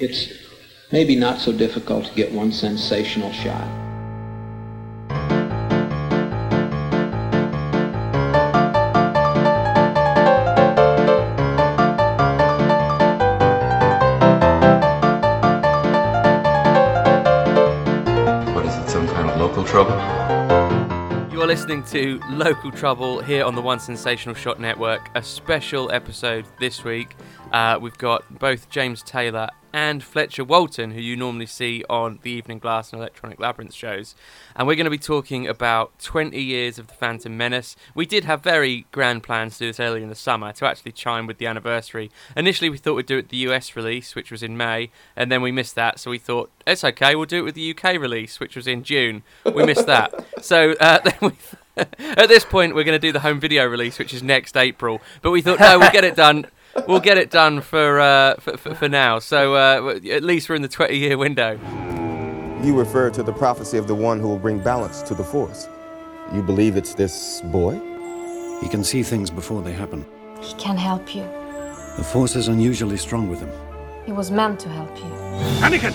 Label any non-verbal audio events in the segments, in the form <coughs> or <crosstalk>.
it's maybe not so difficult to get one sensational shot. What is it, some kind of local trouble? You're listening to Local Trouble here on the One Sensational Shot Network. A special episode this week. Uh, we've got both James Taylor and Fletcher Walton, who you normally see on the Evening Glass and Electronic Labyrinth shows. And we're going to be talking about 20 years of The Phantom Menace. We did have very grand plans to do this early in the summer to actually chime with the anniversary. Initially, we thought we'd do it with the US release, which was in May, and then we missed that, so we thought, it's okay, we'll do it with the UK release, which was in June. We missed <laughs> that. So uh, <laughs> then we. <laughs> At this point, we're going to do the home video release, which is next April. But we thought, no, we'll get it done we'll get it done for, uh, for, for, for now. So uh, at least we're in the 20 year window. You refer to the prophecy of the one who will bring balance to the force. You believe it's this boy? He can see things before they happen. He can help you. The force is unusually strong with him. He was meant to help you. Anakin!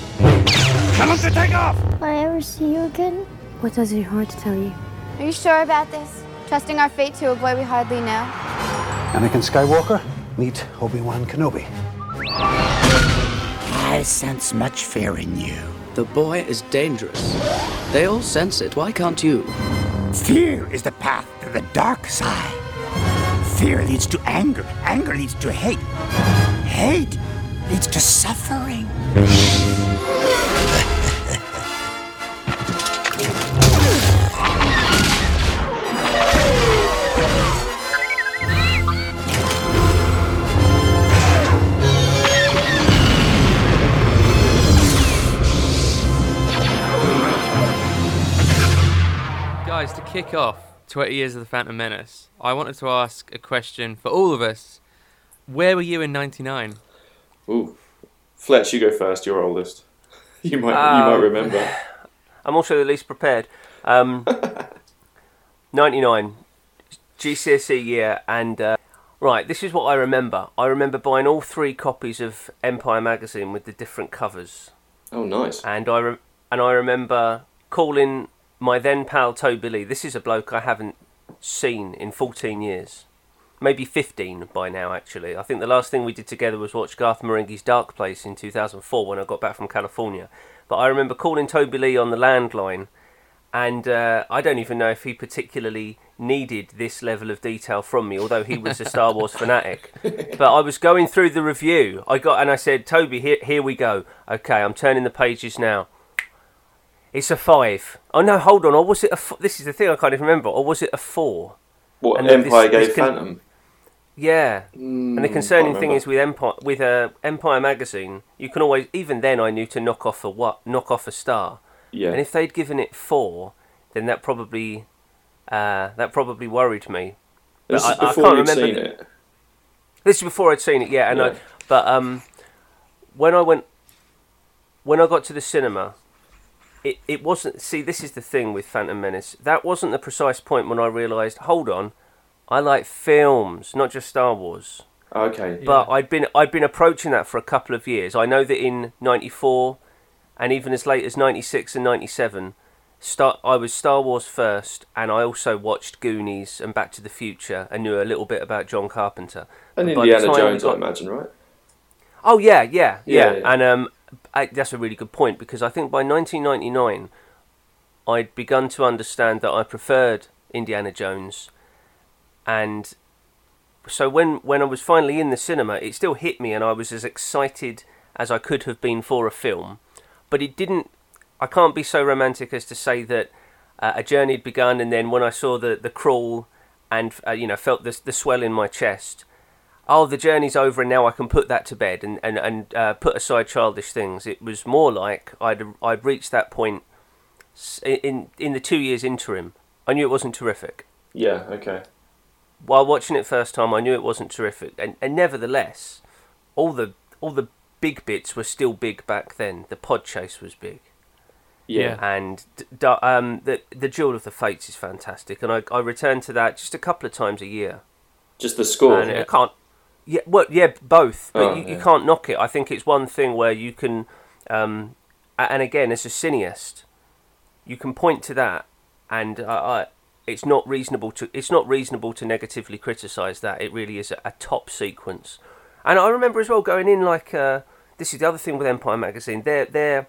Tell him to take off! Will I ever see you again? What does your heart tell you? Are you sure about this? Trusting our fate to a boy we hardly know? Anakin Skywalker, meet Obi-Wan Kenobi. I sense much fear in you. The boy is dangerous. They all sense it. Why can't you? Fear is the path to the dark side. Fear leads to anger. Anger leads to hate. Hate leads to suffering. Kick off 20 years of the Phantom Menace, I wanted to ask a question for all of us. Where were you in 99? Ooh. Fletch, you go first. You're oldest. <laughs> You might you might Um, remember. <sighs> I'm also the least prepared. Um, <laughs> 99, GCSE year, and uh, right, this is what I remember. I remember buying all three copies of Empire magazine with the different covers, Oh, nice. and I re- and I remember calling my then pal Toby Lee. This is a bloke I haven't seen in 14 years. Maybe 15 by now, actually. I think the last thing we did together was watch Garth Marenghi's Dark Place in 2004 when I got back from California. But I remember calling Toby Lee on the landline, and uh, I don't even know if he particularly needed this level of detail from me, although he was a Star Wars <laughs> fanatic. But I was going through the review. I got and I said, Toby, here, here we go. Okay, I'm turning the pages now. It's a five. Oh no, hold on. Or was it a? F- this is the thing I can't even remember. Or was it a four? What And Empire this gave con- Phantom? Yeah, Mm, and the concerning thing is with Empire, with uh, Empire magazine, you can always, even then, I knew to knock off a what, knock off a star. Yeah. And if they'd given it four, then that probably, uh, that probably worried me. But This is I, I can't remember. seen it. This is before I'd seen it, yeah. And I, but um, when I went, when I got to the cinema, it, it wasn't. See, this is the thing with Phantom Menace. That wasn't the precise point when I realised. Hold on, I like films, not just Star Wars. Okay. But I'd been I'd been approaching that for a couple of years. I know that in '94, and even as late as '96 and '97, Star I was Star Wars first, and I also watched Goonies and Back to the Future, and knew a little bit about John Carpenter. And But by the Indiana time we Jones, I imagine, right? Oh yeah, yeah, Yeah, yeah. yeah. And um, I, that's a really good point because I think by 1999, I'd begun to understand that I preferred Indiana Jones, and so when when I was finally in the cinema, it still hit me, and I was as excited as I could have been for a film, but it didn't. I can't be so romantic as to say that uh, a journey had begun, and then when I saw the the crawl, and uh, you know felt the the swell in my chest, oh, the journey's over and now I can put that to bed and and and uh, put aside childish things. It was more like I'd I'd reached that point s- in in the two years interim. I knew it wasn't terrific. Yeah. Okay. While watching it first time, I knew it wasn't terrific, and and nevertheless, all the all the big bits were still big back then. The pod chase was big. Yeah. And d- d- um, the the Duel of the Fates is fantastic, and I I return to that just a couple of times a year. Just the score. And I can't. Yeah, well, yeah, both. But Oh, you, you yeah. can't knock it. I think it's one thing where you can, um, and again, as a cineast, you can point to that, and uh, I, it's not reasonable to it's not reasonable to negatively criticise that. It really is a, a top sequence. And I remember as well going in like uh, this is the other thing with Empire magazine. Their their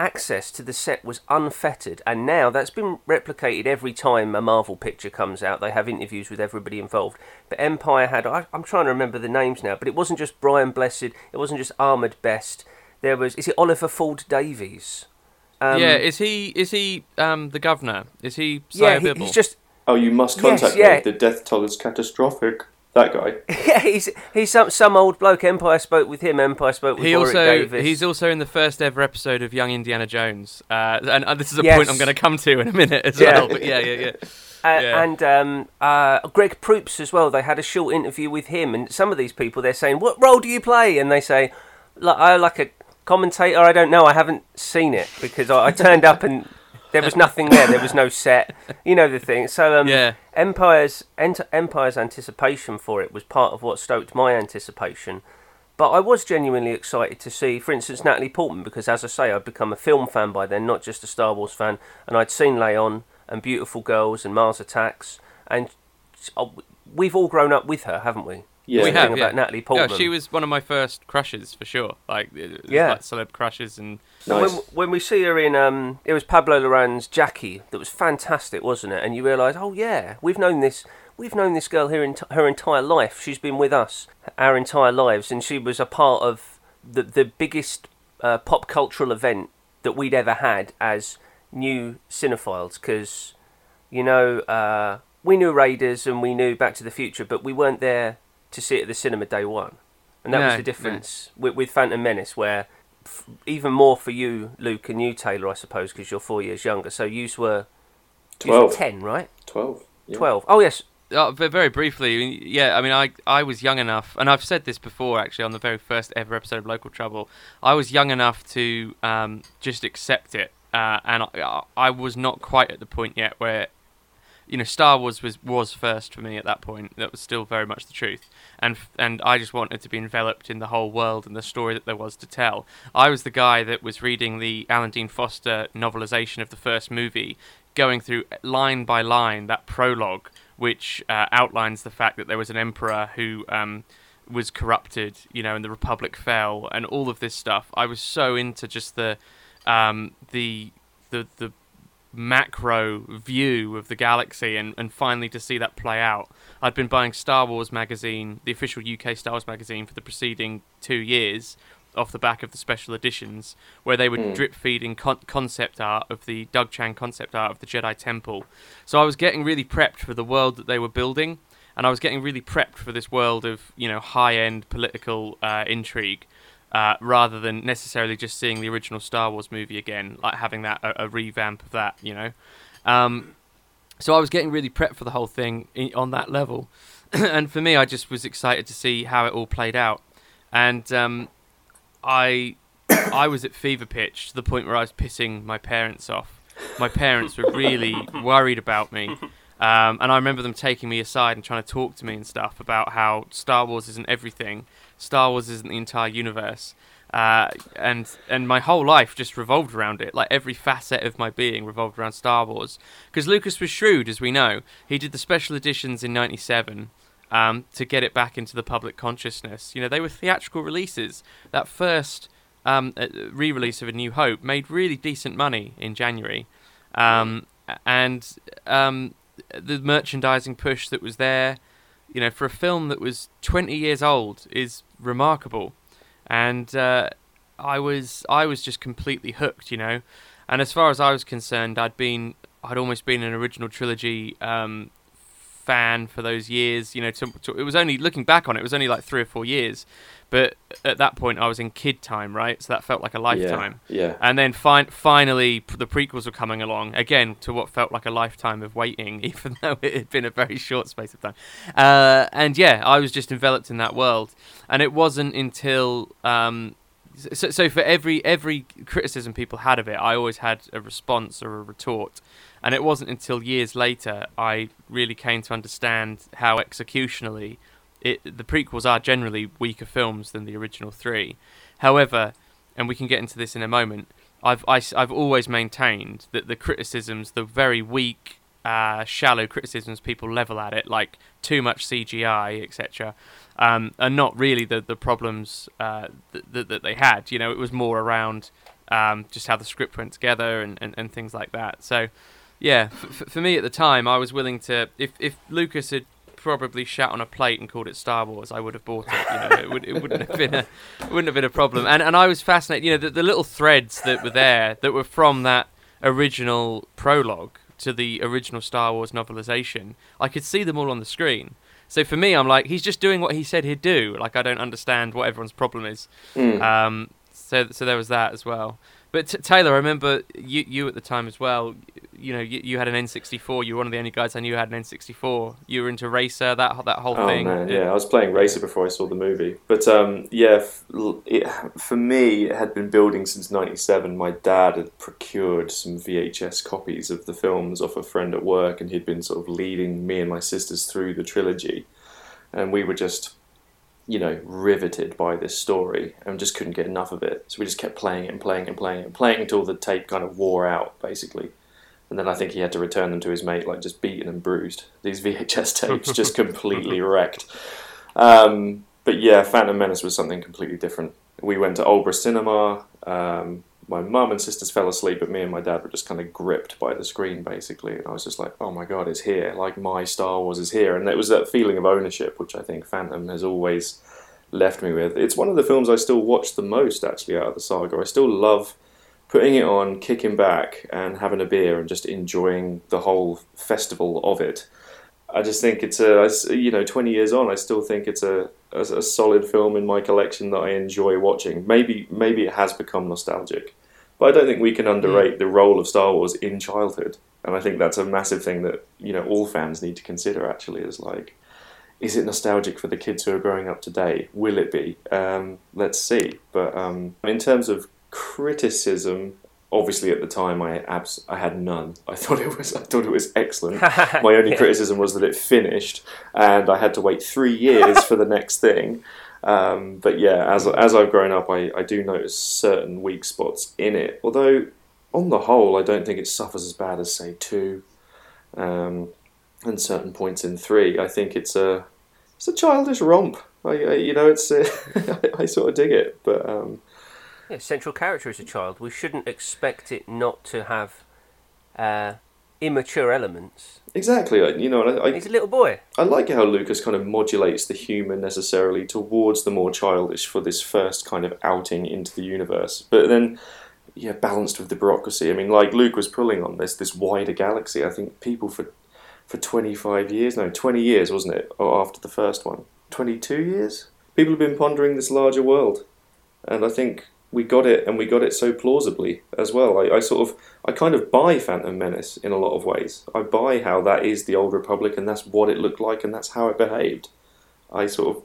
access to the set was unfettered, and now that's been replicated every time a Marvel picture comes out. They have interviews with everybody involved. But Empire had I, I'm trying to remember the names now, but it wasn't just Brian Blessed. It wasn't just Ahmed Best. There was is it Oliver Ford Davies? Um, yeah, is he is he um, the governor? Is he yeah, he- he's just Oh, you must Yes, contact yeah. me. The death toll is catastrophic. That guy. <laughs> yeah, he's he's some some old bloke. Empire spoke with him. Empire spoke with he Warwick also Davis. he's also in the first ever episode of Young Indiana Jones, uh, and, and this is a Yes. point I'm going to come to in a minute as Yeah. well. But yeah, yeah, yeah. <laughs> Uh, Yeah. And um, uh, Greg Proops as well. They had a short interview with him, and some of these people they're saying, "What role do you play?" And they say, "Like I like a commentator. I don't know. I haven't seen it because I, I turned up and there was nothing there. There was no set. You know the thing. So um, Yeah. Empire's ent- Empire's anticipation for it was part of what stoked my anticipation. But I was genuinely excited to see, for instance, Natalie Portman, because as I say, I'd become a film fan by then, not just a Star Wars fan, and I'd seen Leon and Beautiful Girls and Mars Attacks, and uh, we've all grown up with her, haven't we? Yeah. we have thing yeah. about Natalie Yeah, she was one of my first crushes for sure. Like Yeah. like celeb crushes and Nice. When, when we see her in, um, it was Pablo Larraín's Jackie that was fantastic, wasn't it? And you realise, oh yeah, we've known this, we've known this girl here in her entire life. She's been with us our entire lives, and she was a part of the the biggest uh, pop cultural event that we'd ever had as new cinephiles. Because you know, uh, we knew Raiders and we knew Back to the Future, but we weren't there to see it at the cinema day one. And that No, was the no. difference with, with Phantom Menace, where f- even more for you, Luke, and you, Taylor, I suppose, because you're four years younger. So yous were, yous were 12. 10, right? 12. Yeah. 12. Oh, yes. Uh, ve- very briefly, yeah. I mean, I I was young enough, and I've said this before actually on the very first ever episode of Local Trouble. I was young enough to um, just accept it, uh, and I, I was not quite at the point yet where, you know, Star Wars was was first for me at that point. That was still very much the truth, and and I just wanted to be enveloped in the whole world and the story that there was to tell. I was the guy that was reading the Alan Dean Foster novelization of the first movie, going through line by line that prologue which uh, outlines the fact that there was an emperor who um, was corrupted, you know, and the republic fell, and all of this stuff. I was so into just the um, the the the macro view of the galaxy, and, and finally to see that play out. I'd been buying Star Wars magazine, the official UK Star Wars magazine, for the preceding two years. Off the back of the special editions, where they were Hmm. drip feeding con- concept art of the Doug Chiang concept art of the Jedi Temple, so I was getting really prepped for the world that they were building, and I was getting really prepped for this world of you know high-end political uh, intrigue, uh, rather than necessarily just seeing the original Star Wars movie again, like having that a, a revamp of that, you know. Um, so I was getting really prepped for the whole thing i on that level, <clears throat> and for me, I just was excited to see how it all played out, and um, I <coughs> I was at fever pitch to the point where I was pissing my parents off. My parents were really <laughs> worried about me. Um, and I remember them taking me aside and trying to talk to me and stuff about how Star Wars isn't everything, Star Wars isn't the entire universe, uh, and and my whole life just revolved around it. Like every facet of my being revolved around Star Wars. Because Lucas was shrewd, as we know. He did the special editions in '97 um, to get it back into the public consciousness. You know, they were theatrical releases. That first um, uh, re-release of A New Hope made really decent money in January, um, and um, the merchandising push that was there, you know, for a film that was 20 years old is remarkable, and uh, I was I was just completely hooked, you know, and as far as I was concerned, I'd been I'd almost been an original trilogy um, fan for those years. You know, to, to, it was only looking back on it, it was only like three or four years, but at that point I was in kid time, right? So that felt like a lifetime. yeah. yeah. And then fin- finally, the prequels were coming along again to what felt like a lifetime of waiting, <laughs> even though it had been a very short space of time. Uh, and yeah, I was just enveloped in that world, and it wasn't until. Um, so, so for every every criticism people had of it, I always had a response or a retort, and it wasn't until years later I really came to understand how executionally it the prequels are generally weaker films than the original three. However, and we can get into this in a moment. I've I, have i have always maintained that the criticisms, the very weak, uh, shallow criticisms people level at it, like too much CGI, etc., um, are not really the the problems uh, that, that they had. You know, it was more around um, just how the script went together and, and, and things like that. So, yeah, f- for me at the time, I was willing to if if Lucas had probably shat on a plate and called it Star Wars, I would have bought it. You know, it, would, it wouldn't have been a wouldn't have been a problem. And and I was fascinated. You know, the, the little threads that were there that were from that original prologue to the original Star Wars novelization. I could see them all on the screen. So for me, I'm like, he's just doing what he said he'd do. Like I don't understand what everyone's problem is. Mm. Um, so so there was that as well. But t- Taylor, I remember you you at the time as well. You know, you, you had an N64. You were one of the only guys I knew had an N64. You were into Racer, that that whole thing. oh, thing. Man, yeah, I was playing Racer before I saw the movie. But um, yeah, it, for me, it had been building since '97. My dad had procured some VHS copies of the films off a friend at work, and he'd been sort of leading me and my sisters through the trilogy, and we were just you know, riveted by this story and just couldn't get enough of it. So we just kept playing it and playing it and playing it and playing it until the tape kind of wore out, basically. And then I think he had to return them to his mate, like just beaten and bruised. These <laughs> VHS tapes just completely <laughs> wrecked. Um, but yeah, Phantom Menace was something completely different. We went to Aldborough Cinema. Um, my mum and sisters fell asleep, but me and my dad were just kind of gripped by the screen, basically. And I was just like, oh my god, it's here. Like, my Star Wars is here. And it was that feeling of ownership, which I think Phantom has always left me with. It's one of the films I still watch the most, actually, out of the saga. I still love putting it on, kicking back, and having a beer and just enjoying the whole festival of it. I just think it's a, you know, 20 years on, I still think it's a, a, a solid film in my collection that I enjoy watching. Maybe, maybe it has become nostalgic but I don't think we can underrate the role of Star Wars in childhood. And I think that's a massive thing that, you know, all fans need to consider actually is like, is it nostalgic for the kids who are growing up today? Will it be? Um, let's see. But um, in terms of criticism, obviously at the time I abs- I had none. I thought it was I thought it was excellent. <laughs> My only criticism was that it finished, and I had to wait three years for the next thing. Um, but yeah, as as I've grown up, I, I do notice certain weak spots in it. Although, on the whole, I don't think it suffers as bad as say two, um, and certain points in three. I think it's a it's a childish romp. I, I you know it's uh, <laughs> I, I, sort of dig it, but um, yeah, central character is a child. We shouldn't expect it not to have uh, immature elements. Exactly, you know, I, I, he's a little boy. I like how Lucas kind of modulates the humour necessarily towards the more childish for this first kind of outing into the universe, but then, yeah, balanced with the bureaucracy. I mean, like Luke was pulling on this this wider galaxy. I think people for for twenty five years, no, twenty years, wasn't it? Or after the first one, twenty two years. People have been pondering this larger world, and I think we got it, and we got it so plausibly as well. I, I, sort of, I kind of buy Phantom Menace in a lot of ways. I buy how that is the old Republic, and that's what it looked like, and that's how it behaved. I sort of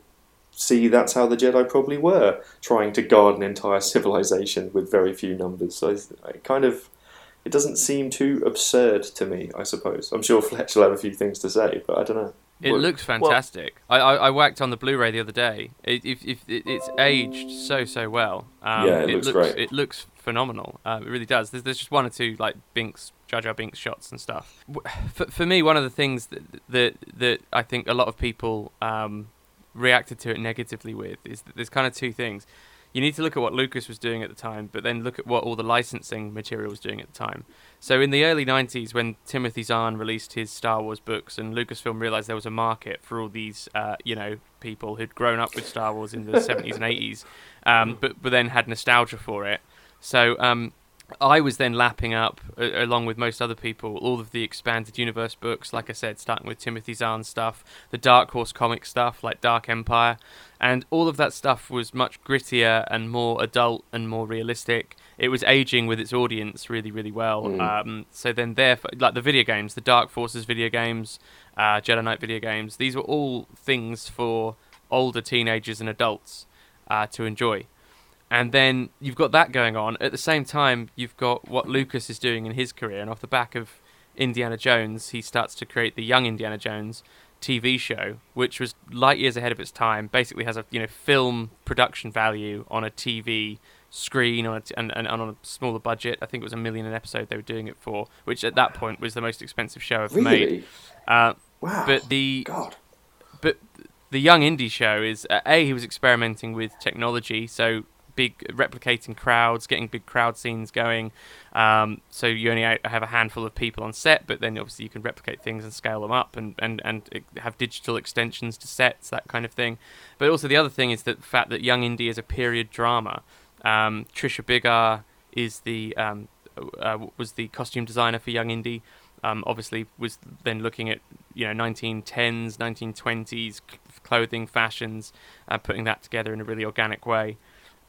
see that's how the Jedi probably were, trying to guard an entire <laughs> civilization with very few numbers. So I, I kind of, it doesn't seem too absurd to me. I suppose. I'm sure <laughs> Fletch will have a few things to say, but I don't know. It well, looks fantastic. Well, I, I, I whacked on the Blu-ray the other day. It, if, if it, it's aged so so well. Um, yeah, it, it looks, looks, great. It looks phenomenal. Uh, it really does. There's, there's just one or two like Binks, Jar Jar Binks shots and stuff. <sighs> For, for me, one of the things that that that I think a lot of people um, reacted to it negatively with is that there's kind of two things you need to look at what Lucas was doing at the time, but then look at what all the licensing material was doing at the time. So in the early 90s, when Timothy Zahn released his Star Wars books and Lucasfilm realized there was a market for all these, uh, you know, people who'd grown up with Star Wars in the 70s and 80s, um, but, but then had nostalgia for it. So um, I was then lapping up, uh, along with most other people, all of the expanded universe books. Like I said, starting with Timothy Zahn stuff, the Dark Horse comic stuff like Dark Empire, and all of that stuff was much grittier and more adult and more realistic. It was aging with its audience really, really well. Mm. Um, so then, there, like the video games, the Dark Forces video games, uh, Jedi Knight video games, these were all things for older teenagers and adults uh, to enjoy and then you've got that going on. At the same time, you've got what Lucas is doing in his career, and off the back of Indiana Jones, he starts to create the young Indiana Jones. TV show, which was light years ahead of its time. Basically, has a you know film production value on a TV screen on a t- and, and, and on a smaller budget. I think it was a million an episode they were doing it for, which at that point was the most expensive show ever made. Really? Uh, Wow. But the God. but the young indy show is uh, a he was experimenting with technology, so big replicating crowds, getting big crowd scenes going. Um, so you only have a handful of people on set, but then obviously you can replicate things and scale them up and and and have digital extensions to sets, that kind of thing. But also the other thing is that the fact that young indy is a period drama. Um, Trisha Biggar is the um, uh, was the costume designer for Young Indy. Um, obviously, was then looking at you know 1910s, 1920s clothing fashions, uh, putting that together in a really organic way.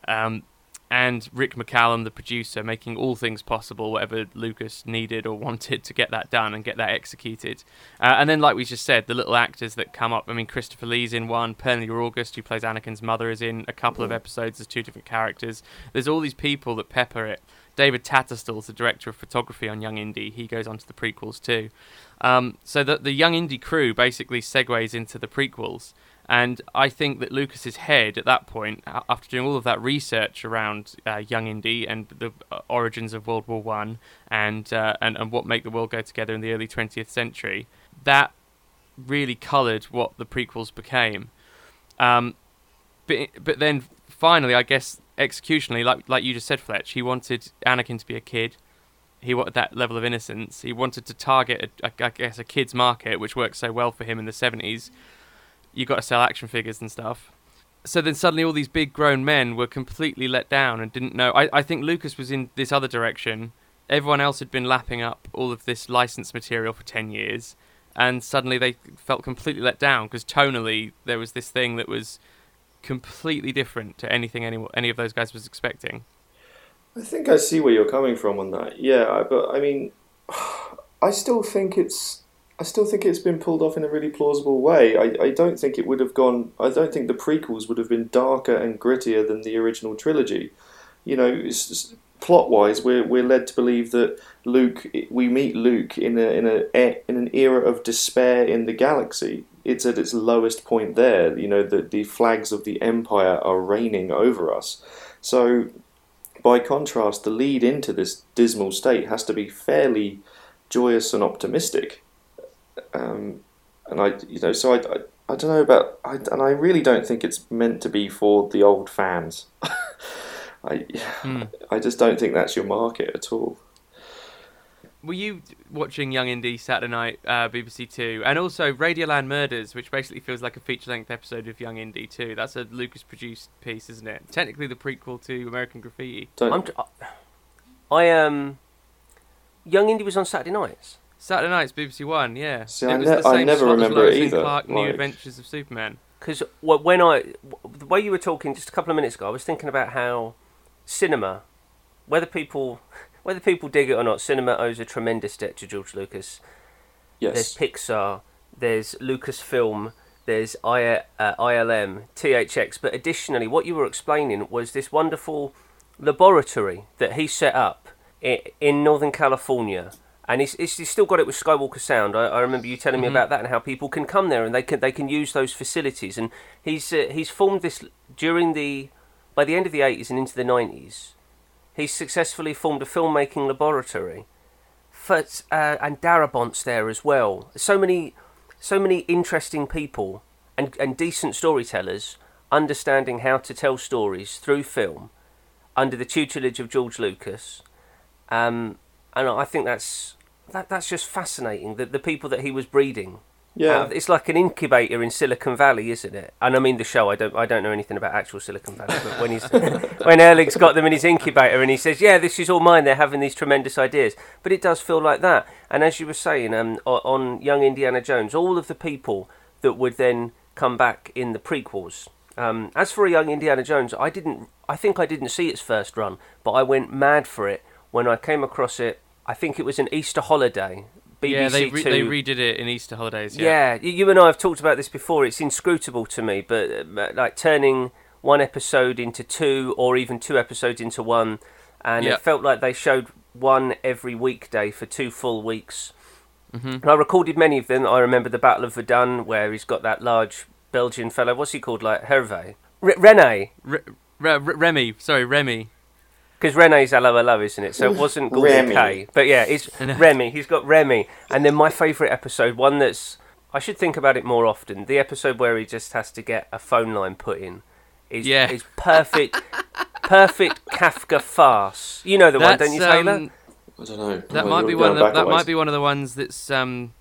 Um, and Rick McCallum, the producer, making all things possible, whatever Lucas needed or <laughs> wanted to get that done and get that executed. Uh, and then, like we just said, the little actors that come up. I mean, Christopher Lee's in one. Pernilla August, who plays Anakin's mother, is in a couple of episodes as two different characters. There's all these people that pepper it. David Tattersall's the director of photography on Young Indy. He goes on to the prequels too. Um, so the the Young Indy crew basically segues into the prequels. And I think that Lucas's head at that point, after doing all of that research around uh, Young Indy and the uh, origins of World War One and, uh, and and what make the world go together in the early 20th century, that really coloured what the prequels became. Um, but but then finally, I guess executionally, like like you just said, Fletch, he wanted Anakin to be a kid. He wanted that level of innocence. He wanted to target, a, a, I guess, a kids market, which worked so well for him in the 70s you got to sell action figures and stuff. So then suddenly all these big grown men were completely let down and didn't know. I, I think Lucas was in this other direction. Everyone else had been lapping up all of this licensed material for 10 years. And suddenly they felt completely let down because tonally there was this thing that was completely different to anything any, any of those guys was expecting. I think I see where you're coming from on that. Yeah, but I mean, <sighs> I still think it's. I still think it's been pulled off in a really plausible way. I, I don't think it would have gone. I don't think the prequels would have been darker and grittier than the original trilogy. You know, it's, it's- plot-wise, we're we're led to believe that Luke. We meet Luke in a in a in an era of despair in the galaxy. It's at its lowest point there. You know, the the flags of the Empire are reigning over us. So by contrast, the lead into this dismal state has to be fairly joyous and optimistic. Um, and I, you know, so I, I, I don't know about, I, and I really don't think it's meant to be for the old fans. <laughs> I, I just don't think that's your market at all. Were you watching Young Indy Saturday night, uh, BBC Two, and also Radioland Murders, which basically feels like a feature-length episode of Young Indy Two? That's a Lucas-produced piece, isn't it? Technically, the prequel to American Graffiti. I'm, I um, Young Indy was on Saturday nights. Saturday nights, BBC One, yeah. See, it I was ne- the I never slot as remember it and either, Clark, New like- Adventures of Superman. Because when I, the way you were talking just a couple of minutes ago, I was thinking about how cinema, whether people, <laughs> whether people dig it or not, cinema owes a tremendous debt to George Lucas. Yes. There's Pixar, there's Lucasfilm, there's I, uh, ILM, THX, but additionally, what you were explaining was this wonderful laboratory that he set up in, in Northern California. And he's, still got it with Skywalker Sound. I, I remember you telling me Mhm. about that and how people can come there and they can they can use those facilities. And he's uh, he's formed this during the by the end of the eighties and into the nineties. He's successfully formed a filmmaking laboratory for, uh, and Darabont's there as well. So many, so many interesting people and, and decent storytellers understanding how to tell stories through film under the tutelage of George Lucas. Um, and I think that's that, that's just fascinating. The, the people that he was breeding. Yeah. Uh, it's like an incubator in Silicon Valley, isn't it? And I mean the show. I don't. I don't know anything about actual Silicon Valley. But when he's <laughs> when Erlich's got them in his incubator and he says, "Yeah, this is all mine," they're having these tremendous ideas. But it does feel like that. And as you were saying, um, on Young Indiana Jones, all of the people that would then come back in the prequels. Um, as for a Young Indiana Jones, I didn't. I think I didn't see its first run, but I went mad for it when I came across it. I think it was an Easter holiday. BBC yeah, they re- they redid it in Easter holidays. Yeah. Yeah, you and I have talked about this before. It's inscrutable to me, but uh, like turning one episode into two, or even two episodes into one, and Yeah. it felt like they showed one every weekday for two full weeks. Mhm. And I recorded many of them. I remember the Battle of Verdun, where he's got that large Belgian fellow. What's he called? Like Hervé, R- Rene. Re- Re- Re- Remy, sorry, Remy. Because Rene's hello hello, isn't it? So it <laughs> wasn't Gordon Remy. K. But yeah, <laughs> it's Remy. He's got Remy. And then my favourite episode, one that's I should think about it more often. The episode where he just has to get a phone line put in is Yeah. is perfect, <laughs> perfect Kafka farce. You know the one, don't you, Taylor? um, I don't know. That Well, might be one of the, that might be one of the ones that's um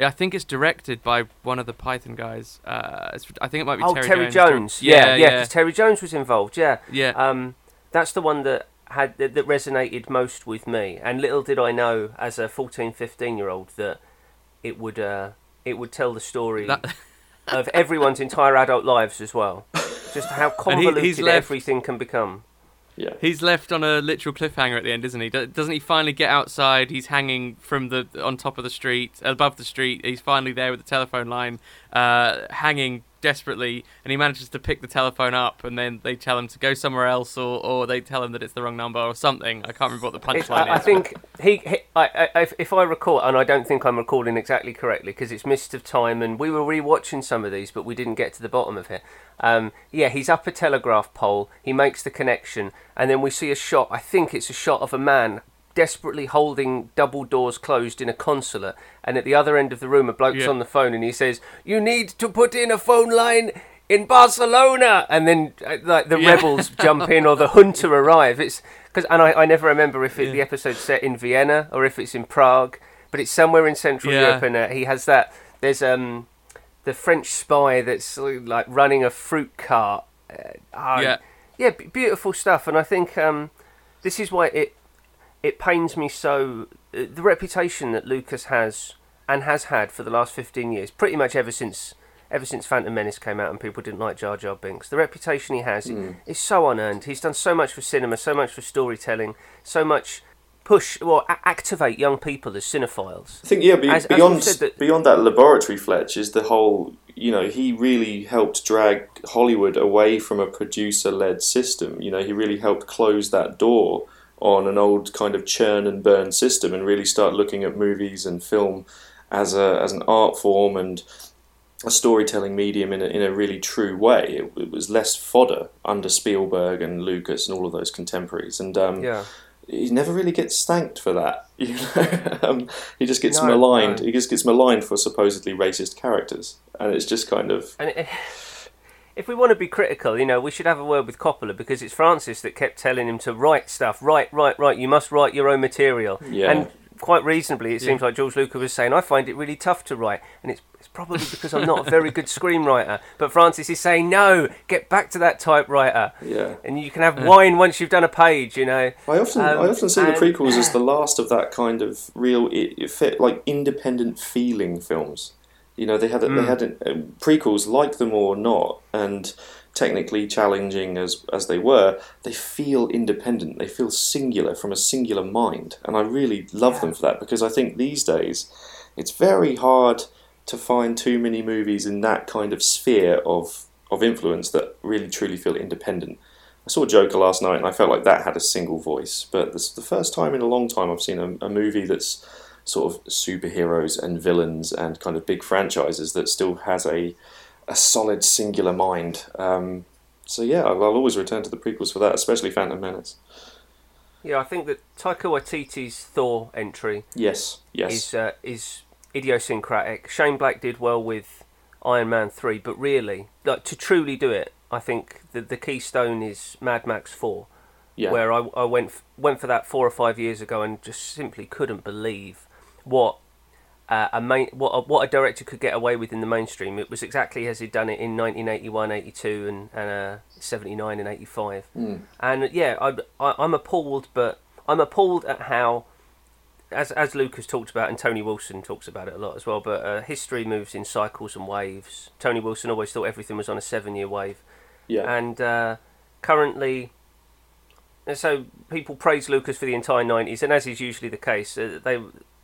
I think it's directed by one of the Python guys. Uh, it's, I think it might be oh, Terry, Terry Jones. Jones. Yeah, yeah, because Terry Jones was involved. Yeah, Yeah. Um, that's the one that had that, that resonated most with me. And little did I know, as a 14, 15 year old, that it would uh, it would tell the story That- <laughs> of everyone's entire adult lives as well. Just how <laughs> And he- convoluted he's left- everything can become. Yeah. He's left on a literal cliffhanger at the end, isn't he? Doesn't he finally get outside? He's hanging from the on top of the street, above the street. He's finally there with the telephone line, uh, hanging desperately, and he manages to pick the telephone up. And then they tell him to go somewhere else, or, or they tell him that it's the wrong number or something. I can't remember what the punchline I, I think he, he I, I, if, if I recall, and I don't think I'm recalling exactly correctly because it's mist of time, and we were rewatching some of these, but we didn't get to the bottom of it. Um, yeah, he's up a telegraph pole. He makes the connection, and then we see a shot. I think it's a shot of a man desperately holding double doors closed in a consulate, and at the other end of the room, a bloke's Yeah. on the phone, and he says, "You need to put in a phone line." In Barcelona, and then uh, like the Yeah. rebels jump in or the junta <laughs> arrive. It's because, and I, I never remember if it, Yeah. the episode's set in Vienna or if it's in Prague, but it's somewhere in Central. Europe, and uh, he has that. There's um the French spy that's like running a fruit cart. Uh, ah, Yeah. yeah, beautiful stuff, and I think um this is why it it pains me so. uh, The reputation that Lucas has and has had for the last fifteen years, pretty much ever since ever since Phantom Menace came out and people didn't like Jar Jar Binks, the reputation he has Mm. is so unearned. He's done so much for cinema, so much for storytelling, so much push or a- activate young people as cinephiles. I think yeah, be, As- as beyond said that- beyond that laboratory Fletch is the whole. You know, he really helped drag Hollywood away from a producer-led system. You know, he really helped close that door on an old kind of churn and burn system, and really start looking at movies and film as a as an art form and a storytelling medium in a, in a really true way. It, it was less fodder under Spielberg and Lucas and all of those contemporaries, and um, Yeah. he never really gets thanked for that. <laughs> You know, um, he just gets No, maligned. no. He just gets maligned for supposedly racist characters, and it's just kind of And it, <laughs> if we want to be critical, you know, we should have a word with Coppola because it's Francis that kept telling him to write stuff, write, write, write. You must write your own material. Yeah. And quite reasonably, it Yeah. seems like George Lucas was saying, I find it really tough to write, and it's. it's Probably because I'm not a very good <laughs> screenwriter, but Francis is saying no. Get back to that typewriter, yeah. and you can have wine once you've done a page. You know, I often Um, I often see the prequels as the <laughs> last of that kind of real it, it fit, like independent feeling films. You know, they had they Mm. had uh, prequels like them or not, and technically challenging as as they were, they feel independent. They feel singular from a singular mind, and I really love them for that because I think these days it's very hard to find too many movies in that kind of sphere of of influence that really truly feel independent. I saw Joker last night and I felt like that had a single voice, but this is the first time in a long time I've seen a, a movie that's sort of superheroes and villains and kind of big franchises that still has a a solid singular mind. Um, so yeah, I'll, I'll always return to the prequels for that, especially Phantom Menace. yeah, I think that Taika Waititi's Thor entry Yes, yes, is uh, is idiosyncratic. Shane Black did well with Iron Man three, but really, like to truly do it, I think the the keystone is Mad Max four, yeah, where I, I went f- went for that four or five years ago and just simply couldn't believe what. Uh, a main, what a, what a director could get away with in the mainstream. It was exactly as he'd done it in 1981, 82, and, and uh, 79 and 85. Mm. And yeah, I, I, I'm appalled, but I'm appalled at how, as as Lucas talked about, and Tony Wilson talks about it a lot as well. But uh, history moves in cycles and waves. Tony Wilson always thought everything was on a seven-year wave, yeah, and uh, currently, and so people praise Lucas for the entire '90s, and as is usually the case, uh, they.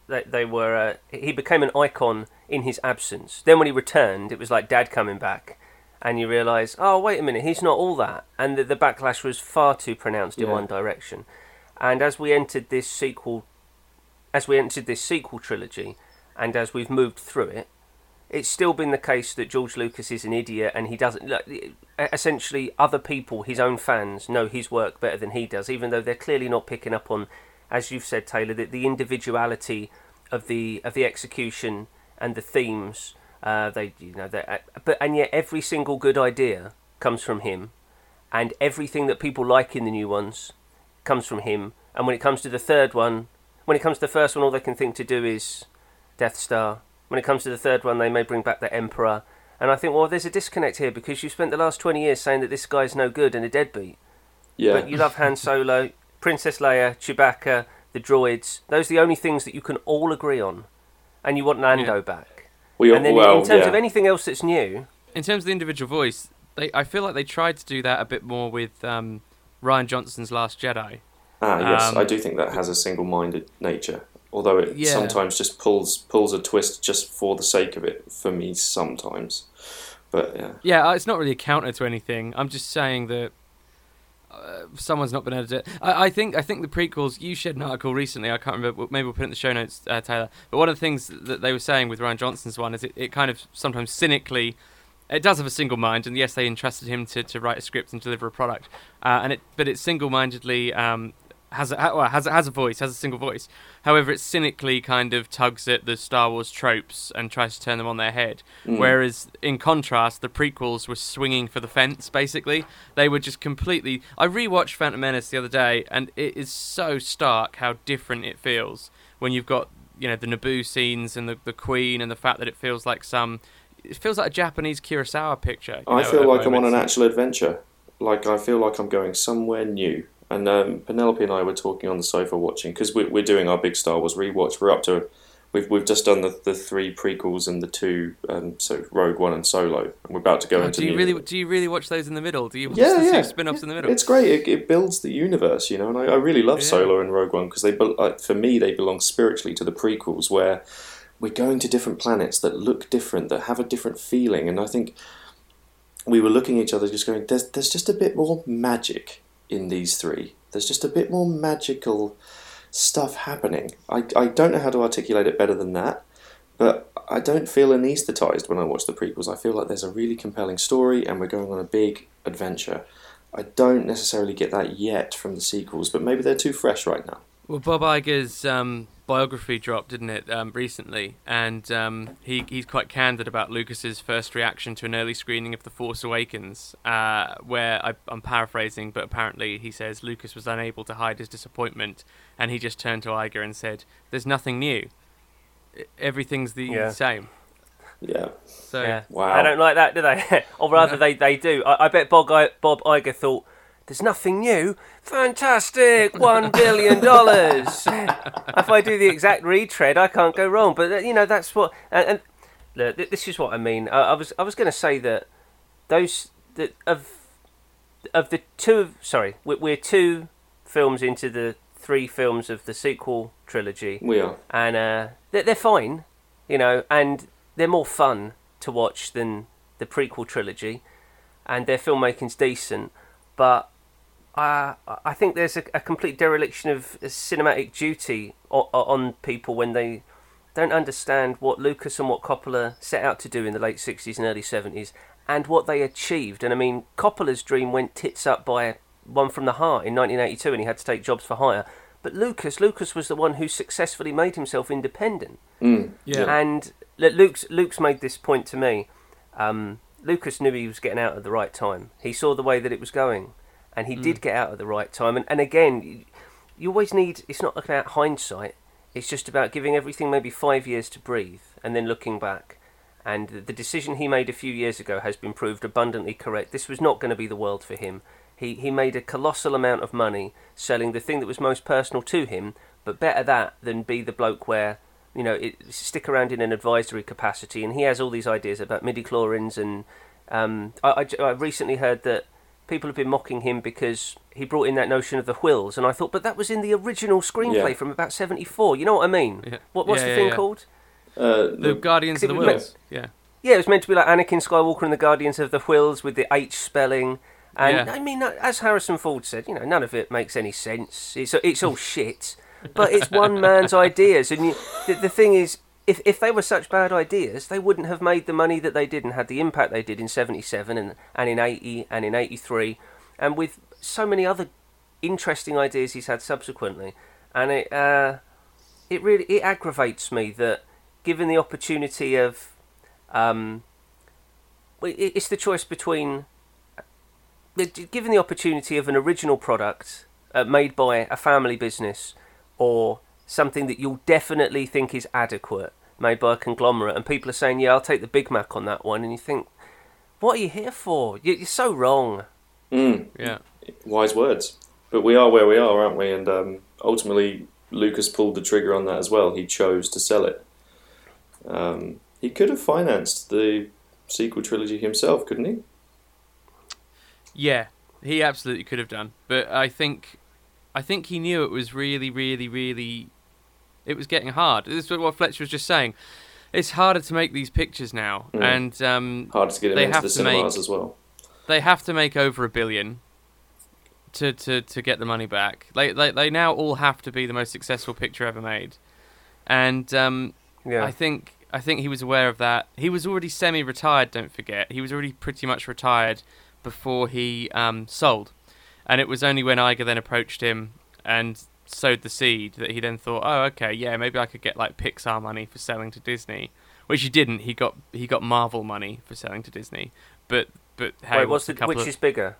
They, they were. Uh, he became an icon in his absence. Then when he returned, it was like Dad coming back, and you realise, oh wait a minute, he's not all that, and the, the backlash was far too pronounced in Yeah. one direction. And as we entered this sequel, as we entered this sequel trilogy, and as we've moved through it, it's still been the case that George Lucas is an idiot and he doesn't. Like, essentially, other people, his own fans, know his work better than he does, even though they're clearly not picking up on, as you've said, Taylor, that the individuality of the of the execution and the themes. Uh, they, you know, uh, but and yet every single good idea comes from him, and everything that people like in the new ones comes from him. And when it comes to the third one, when it comes to the first one, all they can think to do is Death Star. When it comes to the third one, they may bring back the Emperor. And I think, well, there's a disconnect here because you spent the last 20 years saying that this guy's no good and a deadbeat. Yeah. But you love Han Solo, Princess Leia, Chewbacca, the droids. Those are the only things that you can all agree on. And you want Lando Yeah. back. Well, and then well, in terms yeah. of anything else that's new, In terms of the individual voice, they I feel like they tried to do that a bit more with um, Rian Johnson's Last Jedi. Ah, yes, Um, I do think that has a single-minded nature. Although it Yeah. sometimes just pulls pulls a twist just for the sake of it for me sometimes. But yeah, Yeah, uh, it's not really a counter to anything. I'm just saying that uh, someone's not been able to do it. I, I think I think the prequels. You shared an article recently. I can't remember. Maybe we'll put it in the show notes, uh, Taylor. But one of the things that they were saying with Rian Johnson's one is it, it kind of sometimes cynically. It does have a single mind, and yes, they entrusted him to, to write a script and deliver a product. Uh, and it, but it single-mindedly um, has a, well, has a, has a voice, has a single voice. However, it cynically kind of tugs at the Star Wars tropes and tries to turn them on their head. Mm. Whereas, in contrast, the prequels were swinging for the fence. Basically, they were just completely. I rewatched Phantom Menace the other day, and it is so stark how different it feels when you've got you know the Naboo scenes and the the Queen and the fact that it feels like some. It feels like a Japanese Kurosawa picture. I know, feel like I'm on an actual adventure. Like I feel like I'm going somewhere new. And um, Penelope and I were talking on the sofa watching because we're, we're doing our big Star Wars rewatch. We're up to we've we've just done the, the three prequels and the two um, so Rogue One and Solo. And we're about to go Oh, into do you really do you really watch those in the middle? Do you watch Yeah, the yeah. spin-offs in the middle? It's great. It, it builds the universe, you know, and I, I really love Yeah. Solo and Rogue One because they, like, for me, they belong spiritually to the prequels, where we're going to different planets that look different, that have a different feeling, and I think we were looking at each other, just going, "There's, there's just a bit more magic in these three. There's just a bit more magical stuff happening. I, I don't know how to articulate it better than that." But I don't feel anaesthetised when I watch the prequels. I feel like there's a really compelling story and we're going on a big adventure. I don't necessarily get that yet from the sequels, but maybe they're too fresh right now. Well, Bob Iger's um, biography dropped, didn't it, um, recently? And um, he he's quite candid about Lucas's first reaction to an early screening of The Force Awakens, uh, where I, I'm paraphrasing, but apparently he says Lucas was unable to hide his disappointment, and he just turned to Iger and said, "There's nothing new. Everything's the Yeah. same." Yeah. So yeah. Wow. They don't like that, do they? <laughs> or rather, No. they, they do. I, I bet Bob, I, Bob Iger thought, there's nothing new. Fantastic! One billion dollars. <laughs> if I do the exact retread, I can't go wrong. But you know, that's what. And, and look, this is what I mean. I, I was I was going to say that those that of of the two. Sorry, we're, we're two films into the three films of the sequel trilogy We are. and uh, they're, they're fine, you know, and they're more fun to watch than the prequel trilogy, and their filmmaking's decent, but uh, I think there's a, a complete dereliction of cinematic duty on, on people when they don't understand what Lucas and what Coppola set out to do in the late 60s and early 70s and what they achieved. And I mean, Coppola's dream went tits up by One from the Heart in 1982 and he had to take jobs for hire. But Lucas, Lucas was the one who successfully made himself independent. Mm, Yeah. And Luke's, Luke's made this point to me. Um, Lucas knew he was getting out at the right time. He saw the way that it was going, and he did get out at the right time. And, and again, you, you always need. It's not about hindsight. It's just about giving everything maybe five years to breathe, and then looking back. And the, decision he made a few years ago has been proved abundantly correct. This was not going to be the world for him. He he made a colossal amount of money selling the thing that was most personal to him. But better that than be the bloke where you know, it, stick around in an advisory capacity, and he has all these ideas about midi-chlorians. And um, I, I, I recently heard that people have been mocking him because he brought in that notion of the whills, and I thought, but that was in the original screenplay Yeah. from about '74. You know what I mean? Yeah. What, what's Yeah, the yeah, thing yeah. called? Uh, the Guardians of the it was meant- Whills. Yeah. Yeah, it was meant to be like Anakin Skywalker and the Guardians of the Whills with the H spelling. And Yeah. I mean, uh, as Harrison Ford said, you know, none of it makes any sense. It's it's all shit, but it's one man's <laughs> ideas. And you, the, the thing is, if if they were such bad ideas, they wouldn't have made the money that they did and had the impact they did in '77 and and in '80 and in '83, and with so many other interesting ideas he's had subsequently. And it uh, it really it aggravates me that given the opportunity of um, it's the choice between given the opportunity of an original product uh, made by a family business or something that you'll definitely think is adequate made by a conglomerate and people are saying yeah i'll take the big mac on that one and you think what are you here for? You're, so wrong. Mm. yeah. Wise words. But we are where we are aren't we? And um, ultimately lucas pulled the trigger on that as well. He chose to sell it. Um, he could have financed the sequel trilogy himself couldn't he? Yeah. He absolutely could have done. But i think i think he knew it was really really really it was getting hard. This is what Fletcher was just saying. It's harder to make these pictures now, mm. and um, harder to get them into the cinemas make, as well. They have to make over a billion to, to, to get the money back. They, they they now all have to be the most successful picture ever made, and um, yeah. I think I think he was aware of that. He was already semi-retired. Don't forget, he was already pretty much retired before he um, sold, and it was only when Iger then approached him and sowed the seed that he then thought, oh, okay, yeah, maybe I could get like Pixar money for selling to Disney, which he didn't. He got he got Marvel money for selling to Disney, but but hey, Wait, what's the, which of, is bigger?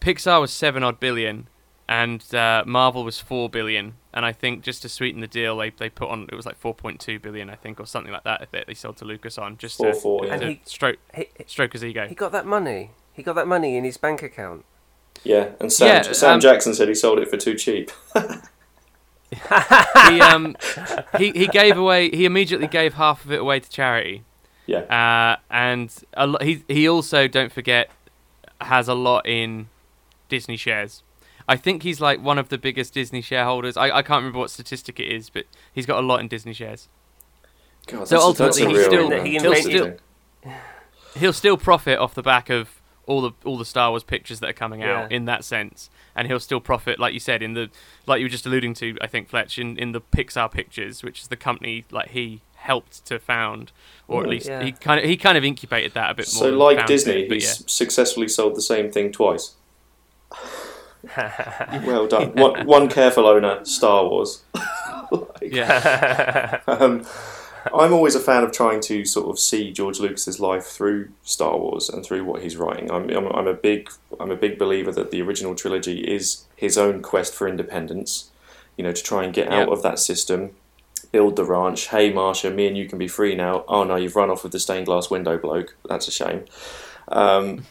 Pixar was seven odd billion, and uh, Marvel was four billion. And I think just to sweeten the deal, they they put on it was like four point two billion, I think, or something like that. That they sold to Lucas on just four, to, four, yeah. to he, stroke he, stroke his ego. He got that money. He got that money in his bank account. Yeah, and Sam, yeah, Sam um, Jackson said he sold it for too cheap. <laughs> he um he he gave away he immediately gave half of it away to charity. Yeah. Uh, and a lo- he he also don't forget has a lot in Disney shares. I think he's like one of the biggest Disney shareholders. I, I can't remember what statistic it is, but he's got a lot in Disney shares. God, so ultimately, he still, he'll still he'll still profit off the back of all the all the Star Wars pictures that are coming out in that sense, and he'll still profit, like you said, in the like you were just alluding to, I think Fletch in, in the Pixar Pictures, which is the company like he helped to found, or at least yeah. he kind of he kind of incubated that a bit more. So like Disney, it, he's yeah. successfully sold the same thing twice. <laughs> well done. One, one careful owner, Star Wars. like, <laughs> yeah. <laughs> um, <laughs> I'm always a fan of trying to sort of see George Lucas's life through Star Wars and through what he's writing. I'm, I'm, I'm, a big I'm a big believer that the original trilogy is his own quest for independence. You know, to try and get out of that system, build the ranch. Hey, Marcia, me and you can be free now. Oh no, you've run off with the stained glass window bloke. That's a shame. Um,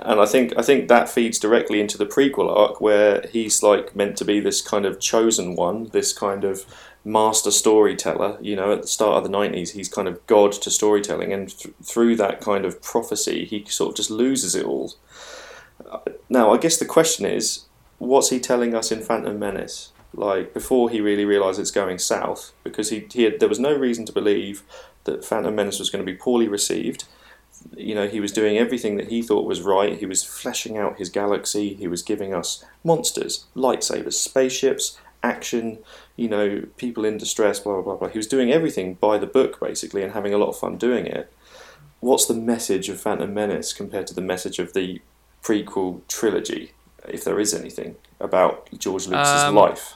and I think I think that feeds directly into the prequel arc where he's like meant to be this kind of chosen one, this kind of master storyteller. You know, at the start of the 90s, he's kind of god to storytelling, and th- through that kind of prophecy, he sort of just loses it all. Now, I guess the question is, what's he telling us in Phantom Menace? Like before he really realised it's going south, because he, he had, there was no reason to believe that Phantom Menace was going to be poorly received. You know, he was doing everything that he thought was right. He was fleshing out his galaxy. He was giving us monsters, lightsabers, spaceships, action, you know, people in distress, blah, blah, blah, blah. He was doing everything by the book, basically, and having a lot of fun doing it. What's the message of Phantom Menace compared to the message of the prequel trilogy, if there is anything, about George Lucas's um, life?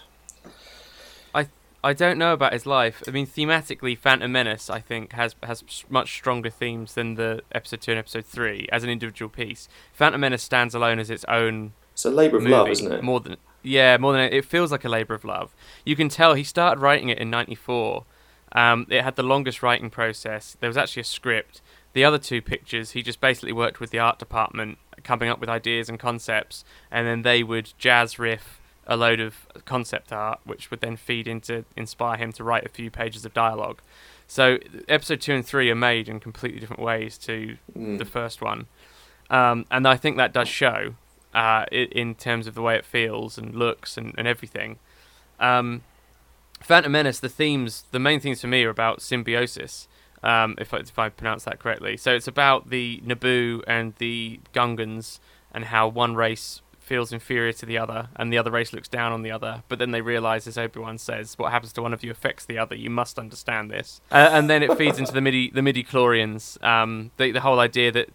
I I don't know about his life. I mean, thematically, Phantom Menace, I think, has has much stronger themes than the episode two and episode three as an individual piece. Phantom Menace stands alone as its own. It's a labour of love, isn't it? More than yeah, more than it feels like a labor of love. You can tell he started writing it in '94. Um, it had the longest writing process. There was actually a script. The other two pictures, he just basically worked with the art department, coming up with ideas and concepts, and then they would jazz riff a load of concept art, which would then feed into inspire him to write a few pages of dialogue. So episode two and three are made in completely different ways to mm. the first one, um, and I think that does show uh, in terms of the way it feels and looks and, and everything. Um, Phantom Menace, the themes, the main themes for me are about symbiosis, um, if, I, if I pronounce that correctly. So it's about the Naboo and the Gungans and how one race feels inferior to the other, and the other race looks down on the other. But then they realize, as Obi Wan says, what happens to one of you affects the other. You must understand this. Uh, and then it feeds into the midi the midi chlorians. Um, the, the whole idea that,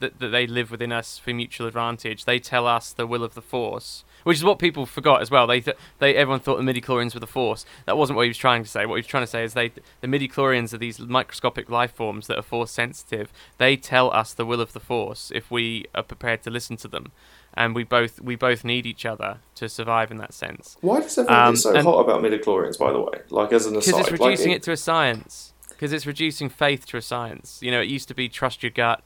that that they live within us for mutual advantage. They tell us the will of the Force. Which is what people forgot as well. They, th- they, everyone thought the midi chlorians were the Force. That wasn't what he was trying to say. What he was trying to say is they, the midi chlorians are these microscopic life forms that are Force sensitive. They tell us the will of the Force if we are prepared to listen to them and we both we both need each other to survive in that sense. Why does everyone Um, get so hot about midi chlorians? by the way? Like as an Because aside, it's like, reducing it to a science. Because it's reducing faith to a science. You know, it used to be trust your gut,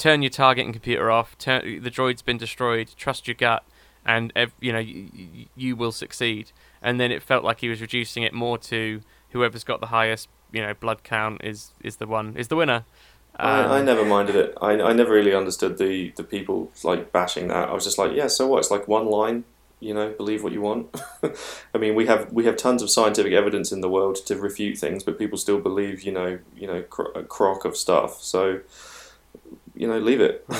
turn your targeting computer off, turn the droid's been destroyed, trust your gut, and ev- you know you, you will succeed. And then it felt like he was reducing it more to whoever's got the highest, you know, blood count is is the one is the winner. I, I Um, never minded it. I, I never really understood the, the people like bashing that. I was just like, yeah, so what? It's like one line, you know, believe what you want. <laughs> I mean, we have we have tons of scientific evidence in the world to refute things, but people still believe, you know, you know, cro- a crock of stuff. So, you know, leave it. <laughs>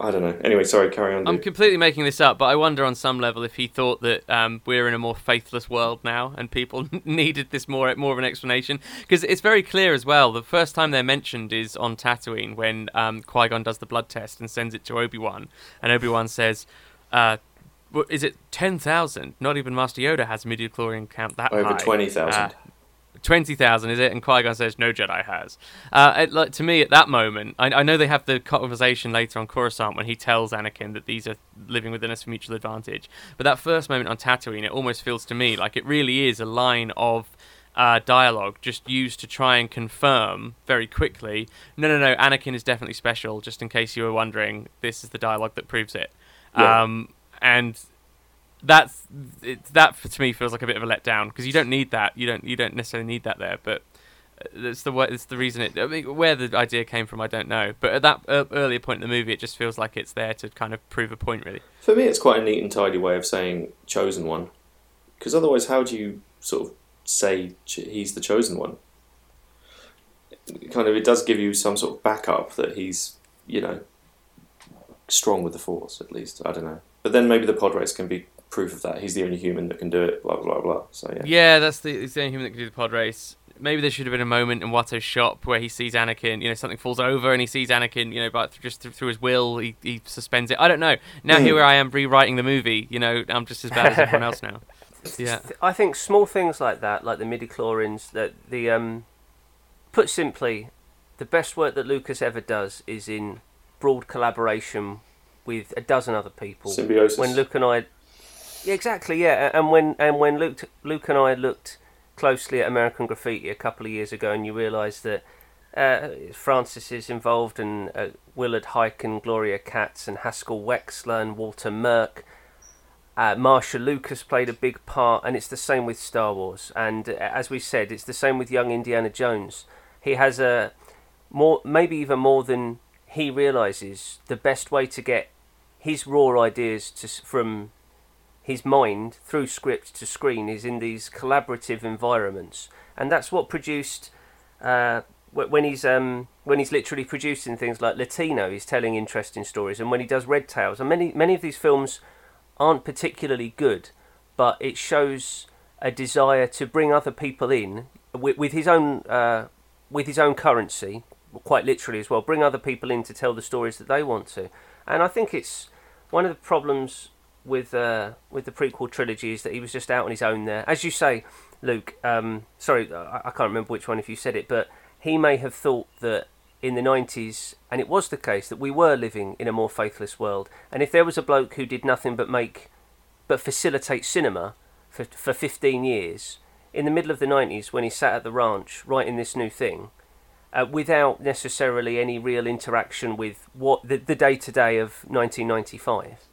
I don't know. Anyway, sorry, carry on. I'm completely making this up, but I wonder on some level if he thought that um, we're in a more faithless world now, and people <laughs> needed this more more of an explanation. Because it's very clear as well. The first time they're mentioned is on Tatooine when um, Qui Gon does the blood test and sends it to Obi Wan, and Obi Wan says. Uh, what- is it ten thousand? Not even Master Yoda has a midichlorian count that Over high. 20,000. Uh, Twenty thousand is it? And Qui Gon says no Jedi has. Uh, it, like to me, at that moment, I, I know they have the conversation later on Coruscant when he tells Anakin that these are living within us for mutual advantage. But that first moment on Tatooine, it almost feels to me like it really is a line of uh, dialogue just used to try and confirm very quickly. No, no, no. Anakin is definitely special. Just in case you were wondering, this is the dialogue that proves it. Yeah. Um, and that's it, that to me feels like a bit of a letdown because you don't need that. You don't you don't necessarily need that there, but uh, that's the. It's the reason it. I mean, where the idea came from, I don't know. But at that uh, earlier point in the movie, it just feels like it's there to kind of prove a point, really. For me, it's quite a neat and tidy way of saying chosen one, because otherwise, how do you sort of say he's the chosen one? Kind of, it does give you some sort of backup that he's, you know, strong with the force. At least I don't know. But then maybe the pod race can be proof of that. He's the only human that can do it. Blah blah blah. So yeah. Yeah, that's the, it's the only human that can do the pod race. Maybe there should have been a moment in Watto's shop where he sees Anakin, you know, something falls over and he sees Anakin, you know, but just th- through his will, he, he suspends it. I don't know. Now Hmm. here I am rewriting the movie, you know, I'm just as bad as everyone else now. <laughs> Yeah. I think small things like that, like the midichlorians, that the um, put simply, the best work that Lucas ever does is in broad collaboration with a dozen other people. Symbiosis. When Luke and I, yeah, exactly, yeah, and when and when Luke Luke and I looked closely at American Graffiti a couple of years ago, and you realise that. Uh, Francis is involved, and uh, Willard Huyck and Gloria Katz, and Haskell Wexler and Walter Murch, uh, Marcia Lucas played a big part, and it's the same with Star Wars. And uh, as we said, it's the same with young Indiana Jones. He has a more, maybe even more than he realizes. The best way to get his raw ideas to, from his mind through script to screen is in these collaborative environments, and that's what produced. Uh, when he's um, when he's literally producing things like Latino, he's telling interesting stories, and when he does Red Tails, and many many of these films aren't particularly good, but it shows a desire to bring other people in with, with his own uh, with his own currency, quite literally as well. Bring other people in to tell the stories that they want to, and I think it's one of the problems with uh, with the prequel trilogy is that he was just out on his own there. As you say, Luke. Um, sorry, I, I can't remember which one if you said it, but he may have thought that in the 90s, and it was the case, that we were living in a more faithless world. And if there was a bloke who did nothing but make, but facilitate cinema for, for 15 years, in the middle of the 90s, when he sat at the ranch writing this new thing, uh, without necessarily any real interaction with what the, the day-to-day of 1995,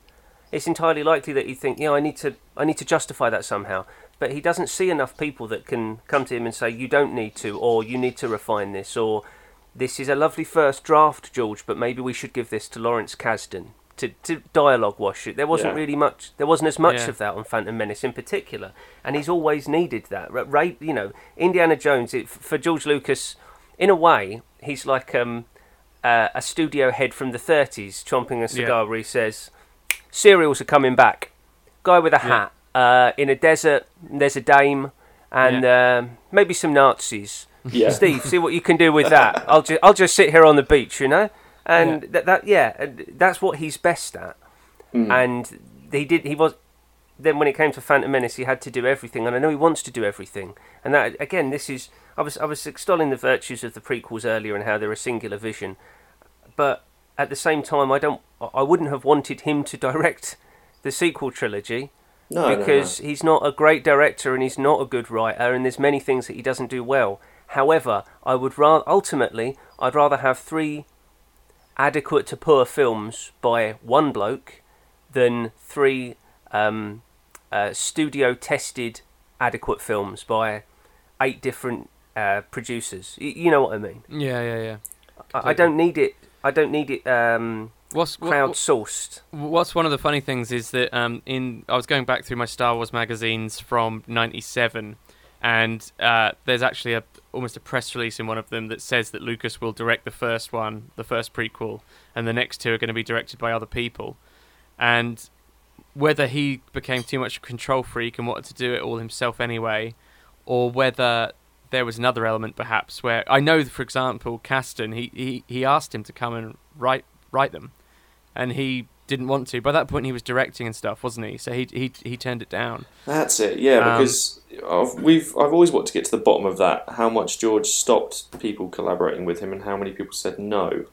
it's entirely likely that he'd think, yeah, I need to, I need to justify that somehow. But he doesn't see enough people that can come to him and say, you don't need to, or you need to refine this, or this is a lovely first draft, George, but maybe we should give this to Lawrence Kasdan to, to dialogue wash it. There wasn't Yeah. really much. There wasn't as much Yeah. of that on Phantom Menace in particular, and he's always needed that. Ray, you know, Indiana Jones it, for George Lucas, in a way, he's like um, uh, a studio head from the 30s chomping a cigar yeah. where he says, "Serials are coming back." Guy with a hat uh, in a desert. There's a dame and um, maybe some Nazis. Yeah. Steve, see what you can do with <laughs> that. I'll just I'll just sit here on the beach, you know, and yeah. that that yeah, that's what he's best at. Mm. And he did he was then when it came to Phantom Menace, he had to do everything, and I know he wants to do everything. And that again, this is I was I was extolling the virtues of the prequels earlier and how they're a singular vision, but at the same time, I don't I wouldn't have wanted him to direct the sequel trilogy no, because no, no. he's not a great director and he's not a good writer, and there's many things that he doesn't do well. However, I would rather ultimately I'd rather have three adequate to poor films by one bloke than three um, uh, studio tested adequate films by eight different uh, producers. Y- you know what I mean? Yeah, yeah, yeah. I, I don't need it. I don't need it. Um, what's crowdsourced? What's one of the funny things is that um, in I was going back through my Star Wars magazines from '97, and uh, there's actually a almost a press release in one of them that says that Lucas will direct the first one, the first prequel, and the next two are going to be directed by other people, and whether he became too much of a control freak and wanted to do it all himself anyway, or whether there was another element perhaps where I know, for example, Kasdan he, he, he asked him to come and write write them, and he didn't want to. By that point, he was directing and stuff, wasn't he? So he he he turned it down. That's it, yeah. Um, because I've, we've I've always wanted to get to the bottom of that. How much George stopped people collaborating with him, and how many people said no.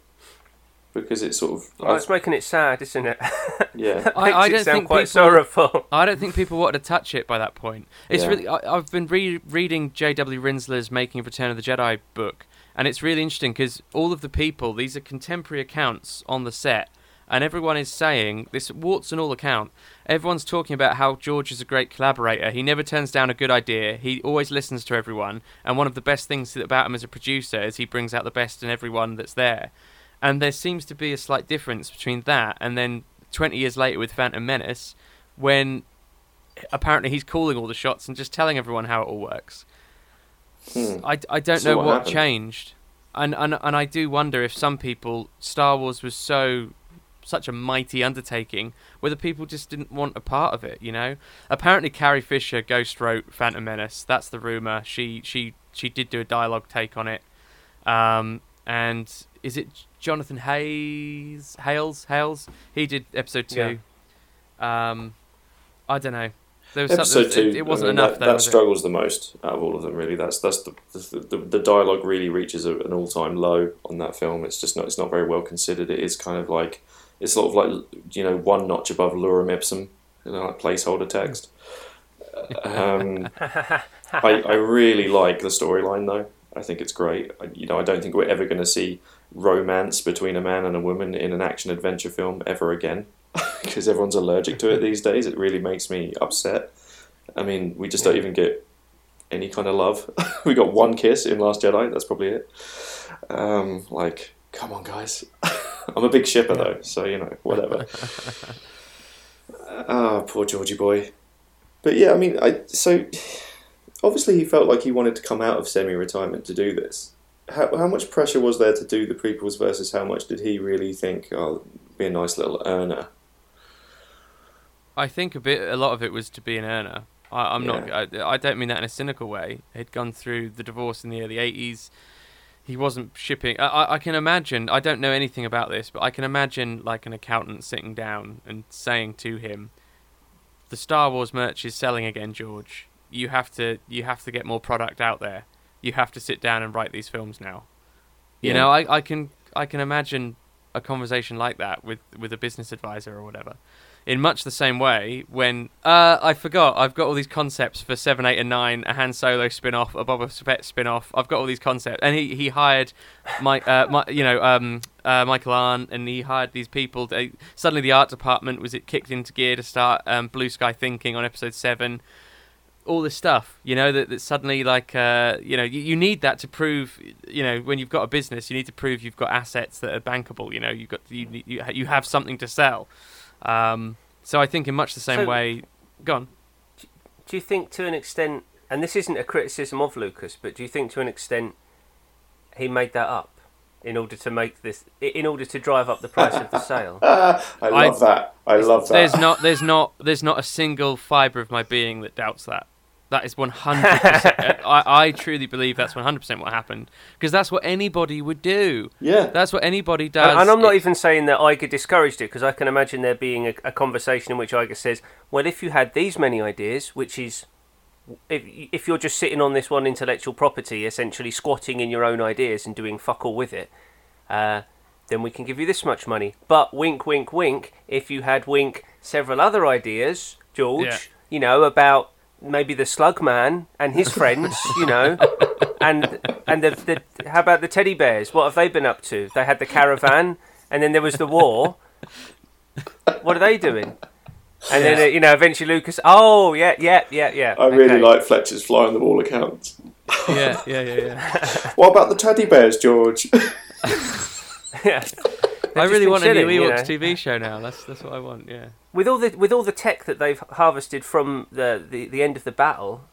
Because it's sort of. Well, it's making it sad, isn't it? <laughs> Yeah, I, I don't think quite people, sorrowful. I don't think people wanted to touch it by that point. It's yeah. really. I, have been re- reading J.W. Rinzler's Making of Return of the Jedi book, and it's really interesting because all of the people, these are contemporary accounts on the set, and everyone is saying this warts and all account. Everyone's talking about how George is a great collaborator. He never turns down a good idea. He always listens to everyone, and one of the best things about him as a producer is he brings out the best in everyone that's there. And there seems to be a slight difference between that and then 20 years later with Phantom Menace, when apparently he's calling all the shots and just telling everyone how it all works. Hmm. I, I don't So know what what, changed, and, and and I do wonder if some people Star Wars was so such a mighty undertaking, whether people just didn't want a part of it. You know, apparently Carrie Fisher ghost wrote Phantom Menace. That's the rumor. She she she did do a dialogue take on it. Um, and is it Jonathan Hayes? Hales? Hales? He did episode two. Yeah. Um, I don't know. There was Episode something, two, it, it wasn't I mean, enough. That, though, that was it? struggles the most out of all of them. Really, that's that's the the, the, the dialogue really reaches a, an all time low on that film. It's just not it's not very well considered. It is kind of like it's sort of like you know one notch above lorem ipsum, you know, like placeholder text. <laughs> Um, I I really like the storyline though. I think it's great. I, you know, I don't think we're ever going to see romance between a man and a woman in an action adventure film ever again <laughs> because everyone's allergic to it these days. It really makes me upset. I mean, we just don't even get any kind of love. <laughs> we got one kiss in Last Jedi. That's probably it. Um, like, come on, guys. <laughs> I'm a big shipper though, so you know, whatever. Ah, poor Georgie boy. But yeah, I mean, I so <sighs> obviously he felt like he wanted to come out of semi-retirement to do this. How, how much pressure was there to do the prequels versus how much did he really think, oh, be a nice little earner? I think a bit, a lot of it was to be an earner. I, I'm Yeah. not. I, I don't mean that in a cynical way. He'd gone through the divorce in the early '80s. He wasn't shipping. I, I can imagine. I don't know anything about this, but I can imagine like an accountant sitting down and saying to him, "The Star Wars merch is selling again, George. You have to. You have to get more product out there. You have to sit down and write these films now." You Yeah. know, I, I can I can imagine a conversation like that with with a business advisor or whatever. In much the same way, when uh, I forgot, I've got all these concepts for seven, eight, and nine, a Han Solo spin-off, a Boba Fett spin-off. I've got all these concepts, and he, he hired my, uh, my you know um, uh, Michael Arndt, and he hired these people. They, suddenly, the art department was it kicked into gear to start um, Blue Sky Thinking on episode seven all this stuff you know that, that suddenly like uh, you know you, you need that to prove you know when you've got a business you need to prove you've got assets that are bankable you know you've got you you, you have something to sell um, so i think in much the same So- way gone Do you think, to an extent, and this isn't a criticism of Lucas, but do you think, to an extent, he made that up? in order to make this, in order to drive up the price of the <laughs> sale. I love that. I love that. There's not, there's not, there's not a single fibre of my being that doubts that. That is 100%. <laughs> I, I truly believe that's 100% what happened because that's what anybody would do. Yeah. That's what anybody does. And, and I'm not It- even saying that Iger discouraged it because I can imagine there being a, a conversation in which Iger says, "Well, if you had these many ideas, which is if if you're just sitting on this one intellectual property, essentially squatting in your own ideas and doing fuck all with it, uh, then we can give you this much money. But wink, wink, wink. If you had wink several other ideas, George, Yeah. you know about maybe the Slug Man and his <laughs> friends, you know." And and the, the how about the teddy bears? What have they been up to? They had the caravan, and then there was the war. What are they doing? And then uh, you know, eventually Lucas. Oh yeah, yeah, yeah, yeah. I really okay. like Fletcher's fly on the wall accounts. Yeah, yeah, yeah, yeah. <laughs> What about the teddy bears, George? <laughs> yeah. I really been want a new chilling, you Ewoks know. TV show now. That's that's what I want. Yeah. With all the with all the tech that they've harvested from the, the, the end of the battle,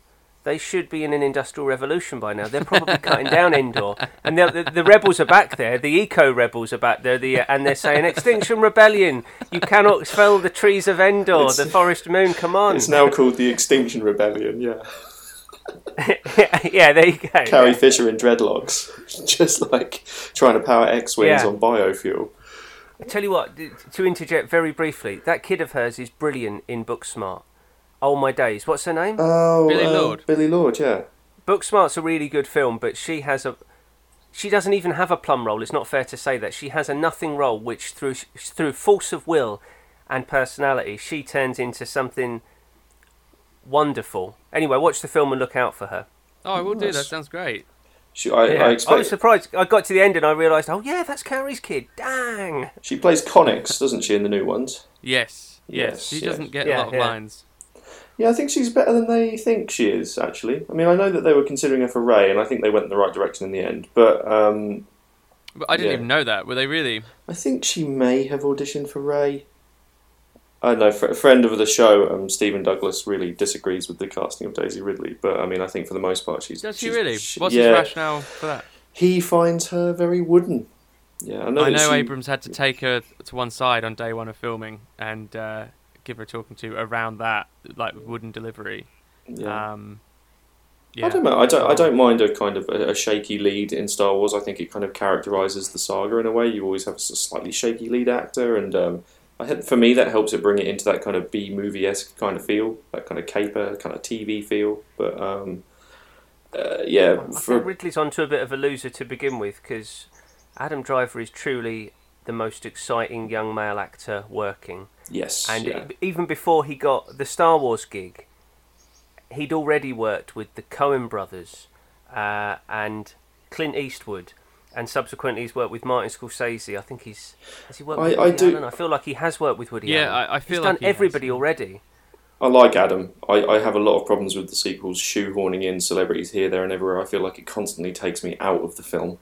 they should be in an industrial revolution by now. They're probably cutting down Endor, and the, the the rebels are back there. The eco rebels are back there. The uh, and they're saying Extinction Rebellion. You cannot fell the trees of Endor. It's- the Forest Moon. Come on. It's now called the Extinction Rebellion. Yeah, <laughs> yeah, there you go. Carrie yeah. Fisher in dreadlocks, <laughs> just like trying to power X-wings Yeah. on biofuel. Tell you what, to interject very briefly, that kid of hers is brilliant in Booksmart. Oh my days, what's her name? Oh, Billie um, Lourd. Billie Lourd, yeah. Booksmart's a really good film, but she has a. She doesn't even have a plum role. It's not fair to say that she has a nothing role, which through through force of will and personality, she turns into something wonderful. Anyway, watch the film and look out for her. Oh, I will do. That Nice. sounds great. She, I, Yeah. I I was surprised. I got to the end and I realised, oh yeah, that's Carrie's kid. Dang. she plays Connix, doesn't she, in the new ones? Yes, yes. Yes, she doesn't get Yeah, a lot of yeah. lines. Yeah, I think she's better than they think she is. Actually, I mean, I know that they were considering her for Rey, and I think they went in the right direction in the end. But um, But I didn't Yeah. even know that. Were they really? I think she may have auditioned for Rey. I don't know. fr- A friend of the show, um, Stephen Douglas, really disagrees with the casting of Daisy Ridley. But I mean, I think for the most part, she's. Does she she's- really? she- What's yeah, his rationale for that? He finds her very wooden. Yeah, I know. I know she- Abrams had to take her to one side on day one of filming and uh, give her a talking to around that, like wooden delivery. Yeah. Um, yeah. I don't know. I don't. I don't mind a kind of a, a shaky lead in Star Wars. I think it kind of characterizes the saga in a way. You always have a slightly shaky lead actor, and um, I had, for me that helps it bring it into that kind of B movie esque kind of feel, that kind of caper, kind of TV feel. But um, uh, yeah, I for think Ridley's onto a bit of a loser to begin with because Adam Driver is truly the most exciting young male actor working. yes, And yeah. even before he got the Star Wars gig, he'd already worked with the Coen brothers uh, and Clint Eastwood, and subsequently he's worked with Martin Scorsese. I think he's has he worked I- with I Woody do- Allen? I feel like he has worked with Woody Yeah, Allen. I- I feel he's like done he everybody yeah. already. I like Adam. I, I have a lot of problems with the sequels shoehorning in celebrities here, there, and everywhere. I feel like it constantly takes me out of the film.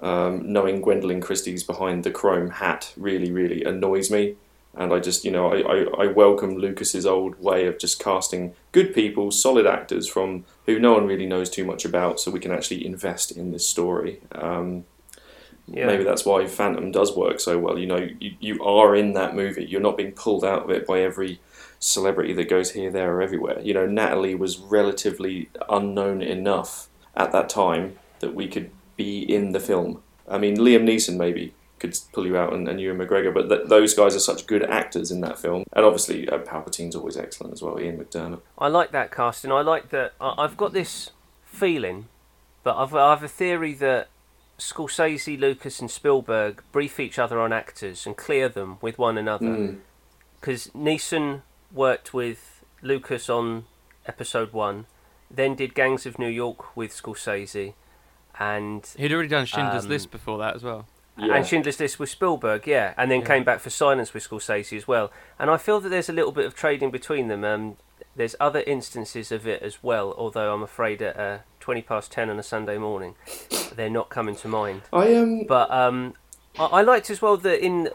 Um, knowing Gwendoline Christie's behind the chrome hat really, really annoys me. And I just, you know, I, I, I welcome Lucas's old way of just casting good people, solid actors from who no one really knows too much about, so we can actually invest in this story. Um, Yeah. Maybe that's why Phantom does work so well. You know, you, you are in that movie. You're not being pulled out of it by every celebrity that goes here, there, or everywhere. You know, Natalie was relatively unknown enough at that time that we could be in the film. I mean, Liam Neeson maybe could pull you out, and, you and Ewan McGregor, but th- those guys are such good actors in that film. And obviously, uh, Palpatine's always excellent as well, Ian McDiarmid. I like that casting. I like that. I- I've got this feeling, but I've, I have a theory that Scorsese, Lucas, and Spielberg brief each other on actors and clear them with one another. Mm. Because Neeson worked with Lucas on episode one, then did Gangs of New York with Scorsese, and He'd already done Schindler's Um, List before that as well. Yeah. and Schindler's List with Spielberg, yeah, and then Yeah. came back for Silence with Scorsese as well. And I feel that there's a little bit of trading between them. Um, there's other instances of it as well, although I'm afraid at uh, 20 past 10 on a Sunday morning, they're not coming to mind. I um, But um, I, I liked as well that in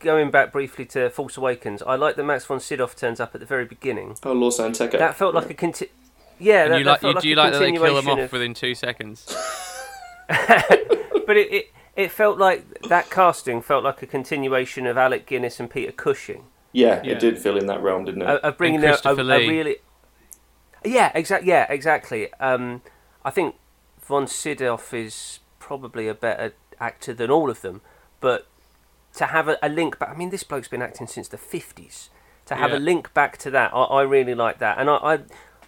going back briefly to Force Awakens, I like that Max von Sydow turns up at the very beginning. oh, Lor San Tekka. That felt like a conti- yeah. that, you that like, felt you, do a you like that they kill him off of- within two seconds? <laughs> <laughs> but it, it it felt like that casting felt like a continuation of Alec Guinness and Peter Cushing. Yeah, Yeah. it did feel in that realm, didn't it? Of of bringing And a, a, Christopher a really. Yeah, exactly. Yeah, exactly. Um, I think von Sydow is probably a better actor than all of them, but to have a, a link back. I mean, this bloke's been acting since the fifties. To have Yeah. a link back to that, I, I really like that. And I,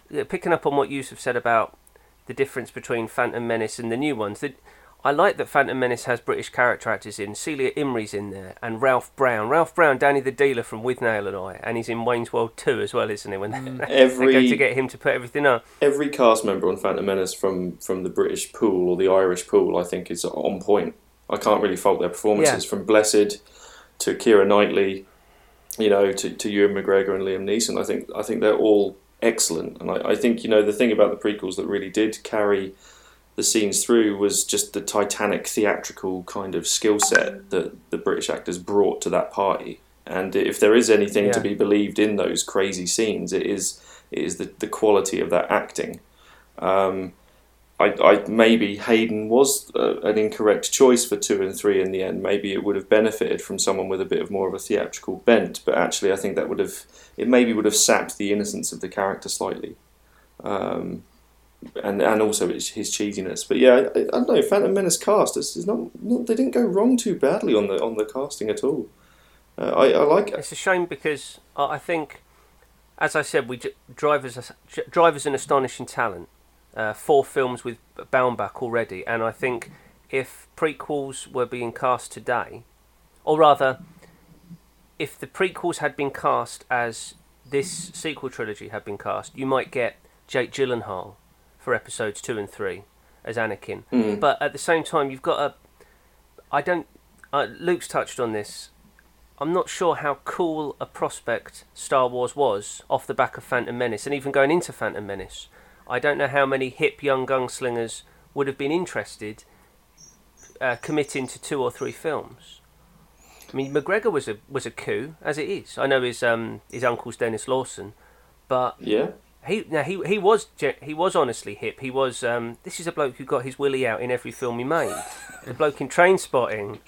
I picking up on what Yusuf said about the difference between Phantom Menace and the new ones. That I like that Phantom Menace has British character actors in. Celia Imrie's in there, and Ralph Brown. Ralph Brown, Danny the dealer from Withnail and I, and he's in Wayne's World 2 as well, isn't he? When they, mm. <laughs> they go to get him to put everything up. Every cast member on Phantom Menace from from the British pool or the Irish pool, I think, is on point. I can't really fault their performances Yeah. from Blessed to Keira Knightley, you know, to, to Ewan McGregor and Liam Neeson. I think I think they're all excellent, and I, I think you know the thing about the prequels that really did carry the scenes through was just the titanic theatrical kind of skill set that the British actors brought to that party. And if there is anything to be believed in those crazy scenes, it is it is the, the quality of that acting. Um, I, I maybe Hayden was uh, an incorrect choice for two and three in the end. Maybe it would have benefited from someone with a bit of more of a theatrical bent, but actually I think that would have it maybe would have sapped the innocence of the character slightly, um, and and also his, cheesiness. But yeah, I, I don't know. Phantom Menace cast is, not, not they didn't go wrong too badly on the on the casting at all. Uh, I, I like it. It's a shame because I think, as I said, we drivers drivers an astonishing talent. Uh, four films with Baumbach already, and I think if prequels were being cast today, or rather, if the prequels had been cast as this sequel trilogy had been cast, you might get Jake Gyllenhaal for episodes two and three as Anakin. Mm. But at the same time, you've got a. I don't. Uh, Luke's touched on this. I'm not sure how cool a prospect Star Wars was off the back of Phantom Menace, and even going into Phantom Menace. I don't know how many hip young gunslingers would have been interested uh, committing to two or three films. I mean, McGregor was a was a coup, as it is. I know his um his uncle's Denis Lawson, but Yeah. He now he he was he was honestly hip. He was um this is a bloke who got his willy out in every film he made. the bloke in Trainspotting.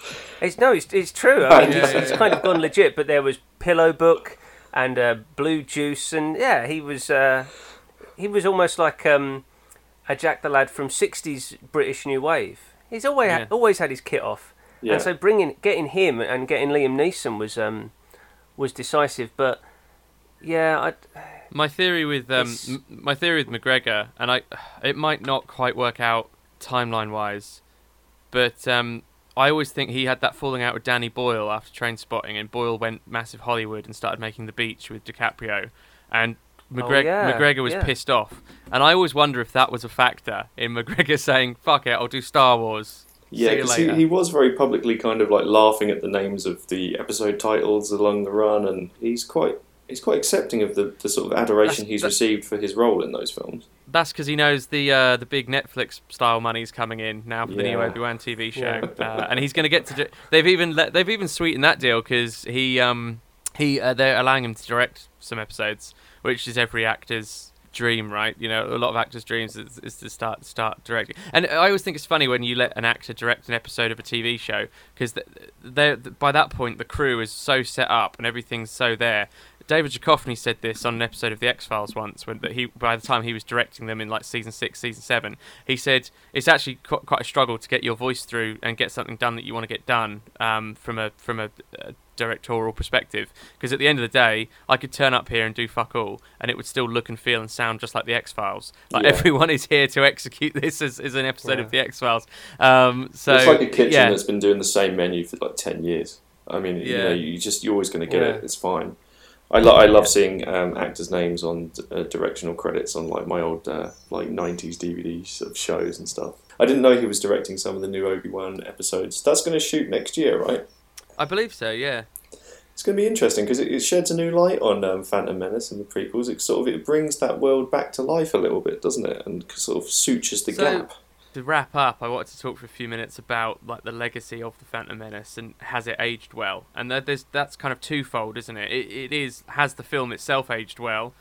It's no, it's, it's true. I mean, Yeah, he's, yeah, he's yeah. kind of gone legit. But there was Pillow Book and uh, Blue Juice, and yeah, he was uh, he was almost like um a Jack the Lad from '60s British New Wave. He's always Yeah. always had his kit off, Yeah. and so bringing getting him and getting Liam Neeson was um was decisive. But yeah, I. My theory with um, m- my theory with McGregor, and I, it might not quite work out timeline wise, but um, I always think he had that falling out with Danny Boyle after Trainspotting, and Boyle went massive Hollywood and started making The Beach with DiCaprio, and McGreg- yeah, McGregor was yeah. pissed off, and I always wonder if that was a factor in <laughs> McGregor saying "fuck it, I'll do Star Wars." Yeah, because he, he was very publicly kind of like laughing at the names of the episode titles along the run, and he's quite he's quite accepting of the, the sort of adoration That's- he's that- received for his role in those films. That's because he knows the uh, the big Netflix style money's coming in now for the new. Obi Wan TV show, uh, <laughs> and he's going to get to. Do- they've even let, they've even sweetened that deal because he um he uh, they're allowing him to direct some episodes, which is every actor's dream, right? You know, a lot of actors' dreams is, is to start start directing. And I always think it's funny when you let an actor direct an episode of a TV show because they by that point the crew is so set up and everything's so there. David Duchovny said this on an episode of The X Files once, when that he by the time he was directing them in like season six, season seven, he said it's actually quite, quite a struggle to get your voice through and get something done that you want to get done um, from a from a, a directorial perspective. Because at the end of the day, I could turn up here and do fuck all, and it would still look and feel and sound just like The X Files. Like Yeah. everyone is here to execute <laughs> this as, as an episode of The X Files. Um, so it's like a kitchen yeah. that's been doing the same menu for like ten years. I mean, you know, you just you're always going to get Yeah. it. It's fine. I, lo- I love seeing um, actors' names on uh, directional credits on like my old uh, like '90s DVDs of shows and stuff. I didn't know he was directing some of the new Obi Wan episodes. That's going to shoot next year, right? I believe so. Yeah. It's going to be interesting because it, it sheds a new light on um, Phantom Menace and the prequels. It sort of it brings that world back to life a little bit, doesn't it? And sort of sutures the So- gap. To wrap up, I wanted to talk for a few minutes about like the legacy of the Phantom Menace and has it aged well? And that there's that's kind of twofold, isn't it? It, it is has the film itself aged well,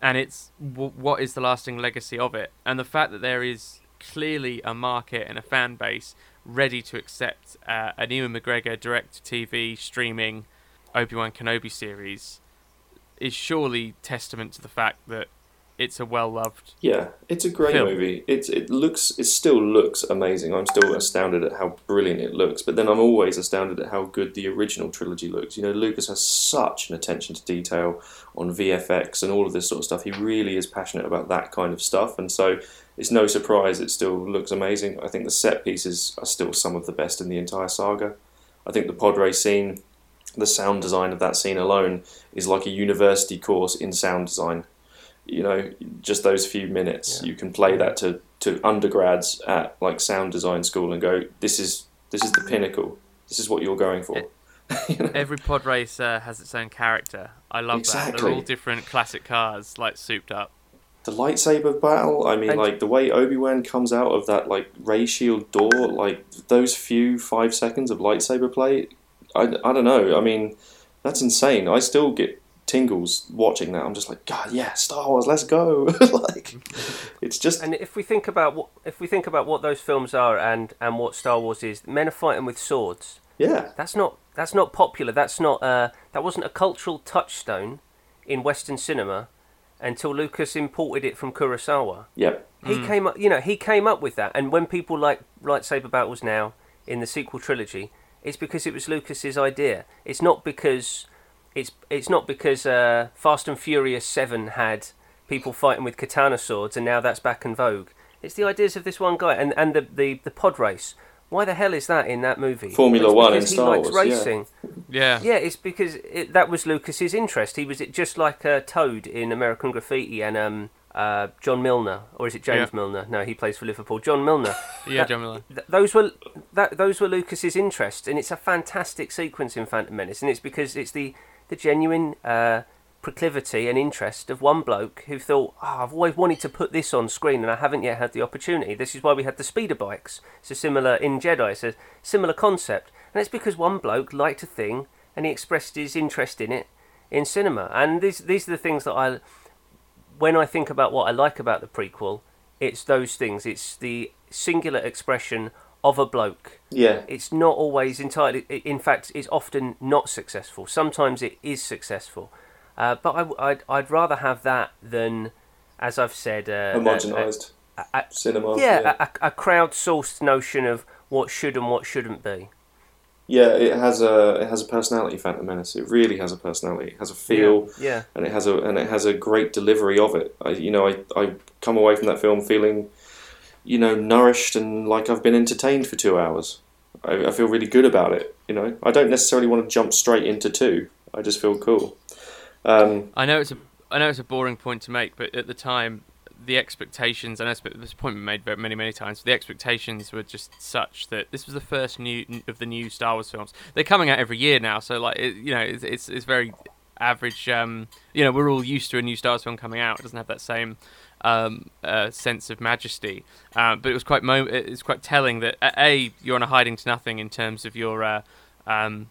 and it's w- what is the lasting legacy of it? And the fact that there is clearly a market and a fan base ready to accept uh, an Ewan McGregor direct-to-TV streaming Obi-Wan Kenobi series is surely testament to the fact that it's a well-loved. Yeah, it's a great film. movie. It's it looks it still looks amazing. I'm still astounded at how brilliant it looks. But then I'm always astounded at how good the original trilogy looks. You know, Lucas has such an attention to detail on VFX and all of this sort of stuff. He really is passionate about that kind of stuff, and so it's no surprise it still looks amazing. I think the set pieces are still some of the best in the entire saga. I think the pod race scene, the sound design of that scene alone is like a university course in sound design you know just those few minutes you can play that to to undergrads at like sound design school and go this is this is the pinnacle. This is what you're going for. <laughs> Every pod race uh, has its own character. I love that. They're all different classic cars, like souped up. the lightsaber battle i mean And- like the way obi-wan comes out of that like ray shield door like those few five seconds of lightsaber play i, I don't know. I mean that's insane. I still get tingles watching that i'm just like god yeah star wars let's go <laughs> like it's just And if we think about what if we think about what those films are and and what Star Wars is, men are fighting with swords. Yeah. That's not that's not popular. That's not uh that wasn't a cultural touchstone in Western cinema until Lucas imported it from Kurosawa. Yep. He came up, you know, he came up with that. And when people like lightsaber battles now in the sequel trilogy, it's because it was Lucas's idea. It's not because it's it's not because uh, Fast and Furious Seven had people fighting with katana swords, and now that's back in vogue. It's the ideas of this one guy, and and the the, the pod race. Why the hell is that in that movie? Formula It's One because in he Star likes Wars, yeah. racing. Yeah. Yeah, it's because it, that was Lucas's interest. He was it just like uh, Toad in American Graffiti and um, uh, John Milner, or is it James Yeah. Milner? No, he plays for Liverpool. John Milner. <laughs> Yeah, John Milner. Th- those were that those were Lucas's interests, and it's a fantastic sequence in Phantom Menace, and it's because it's the the genuine uh, proclivity and interest of one bloke who thought, oh, I've always wanted to put this on screen, and I haven't yet had the opportunity. This is why we had the speeder bikes. It's a similar in Jedi. It's a similar concept, and it's because one bloke liked a thing and he expressed his interest in it in cinema. And these these are the things that I when I think about what I like about the prequel, it's those things. It's the singular expression of a bloke. Yeah. It's not always entirely. In fact, it's often not successful. Sometimes it is successful, uh, but I, would I'd, I'd rather have that than, as I've said, uh, Homogenised a- a- cinema, Yeah, yeah. A, a crowd-sourced notion of what should and what shouldn't be. Yeah, it has a it has a personality. Phantom Menace. It really has a personality. It has a feel. Yeah, yeah. And it has a and it has a great delivery of it. I, you know, I I come away from that film feeling, you know, nourished and like I've been entertained for two hours. I, I feel really good about it. You know, I don't necessarily want to jump straight into two. I just feel cool. Um, I know it's a I know it's a boring point to make, but at the time, the expectations, and this this point been made many many times. The expectations were just such that this was the first new of the new Star Wars films. They're coming out every year now, so like it, you know, it's, it's it's very average. Um, you know, we're all used to a new Star Wars film coming out. It doesn't have that same um, sense of majesty. Uh, but it was quite mo- it's quite telling that a you're on a hiding to nothing in terms of your uh, um,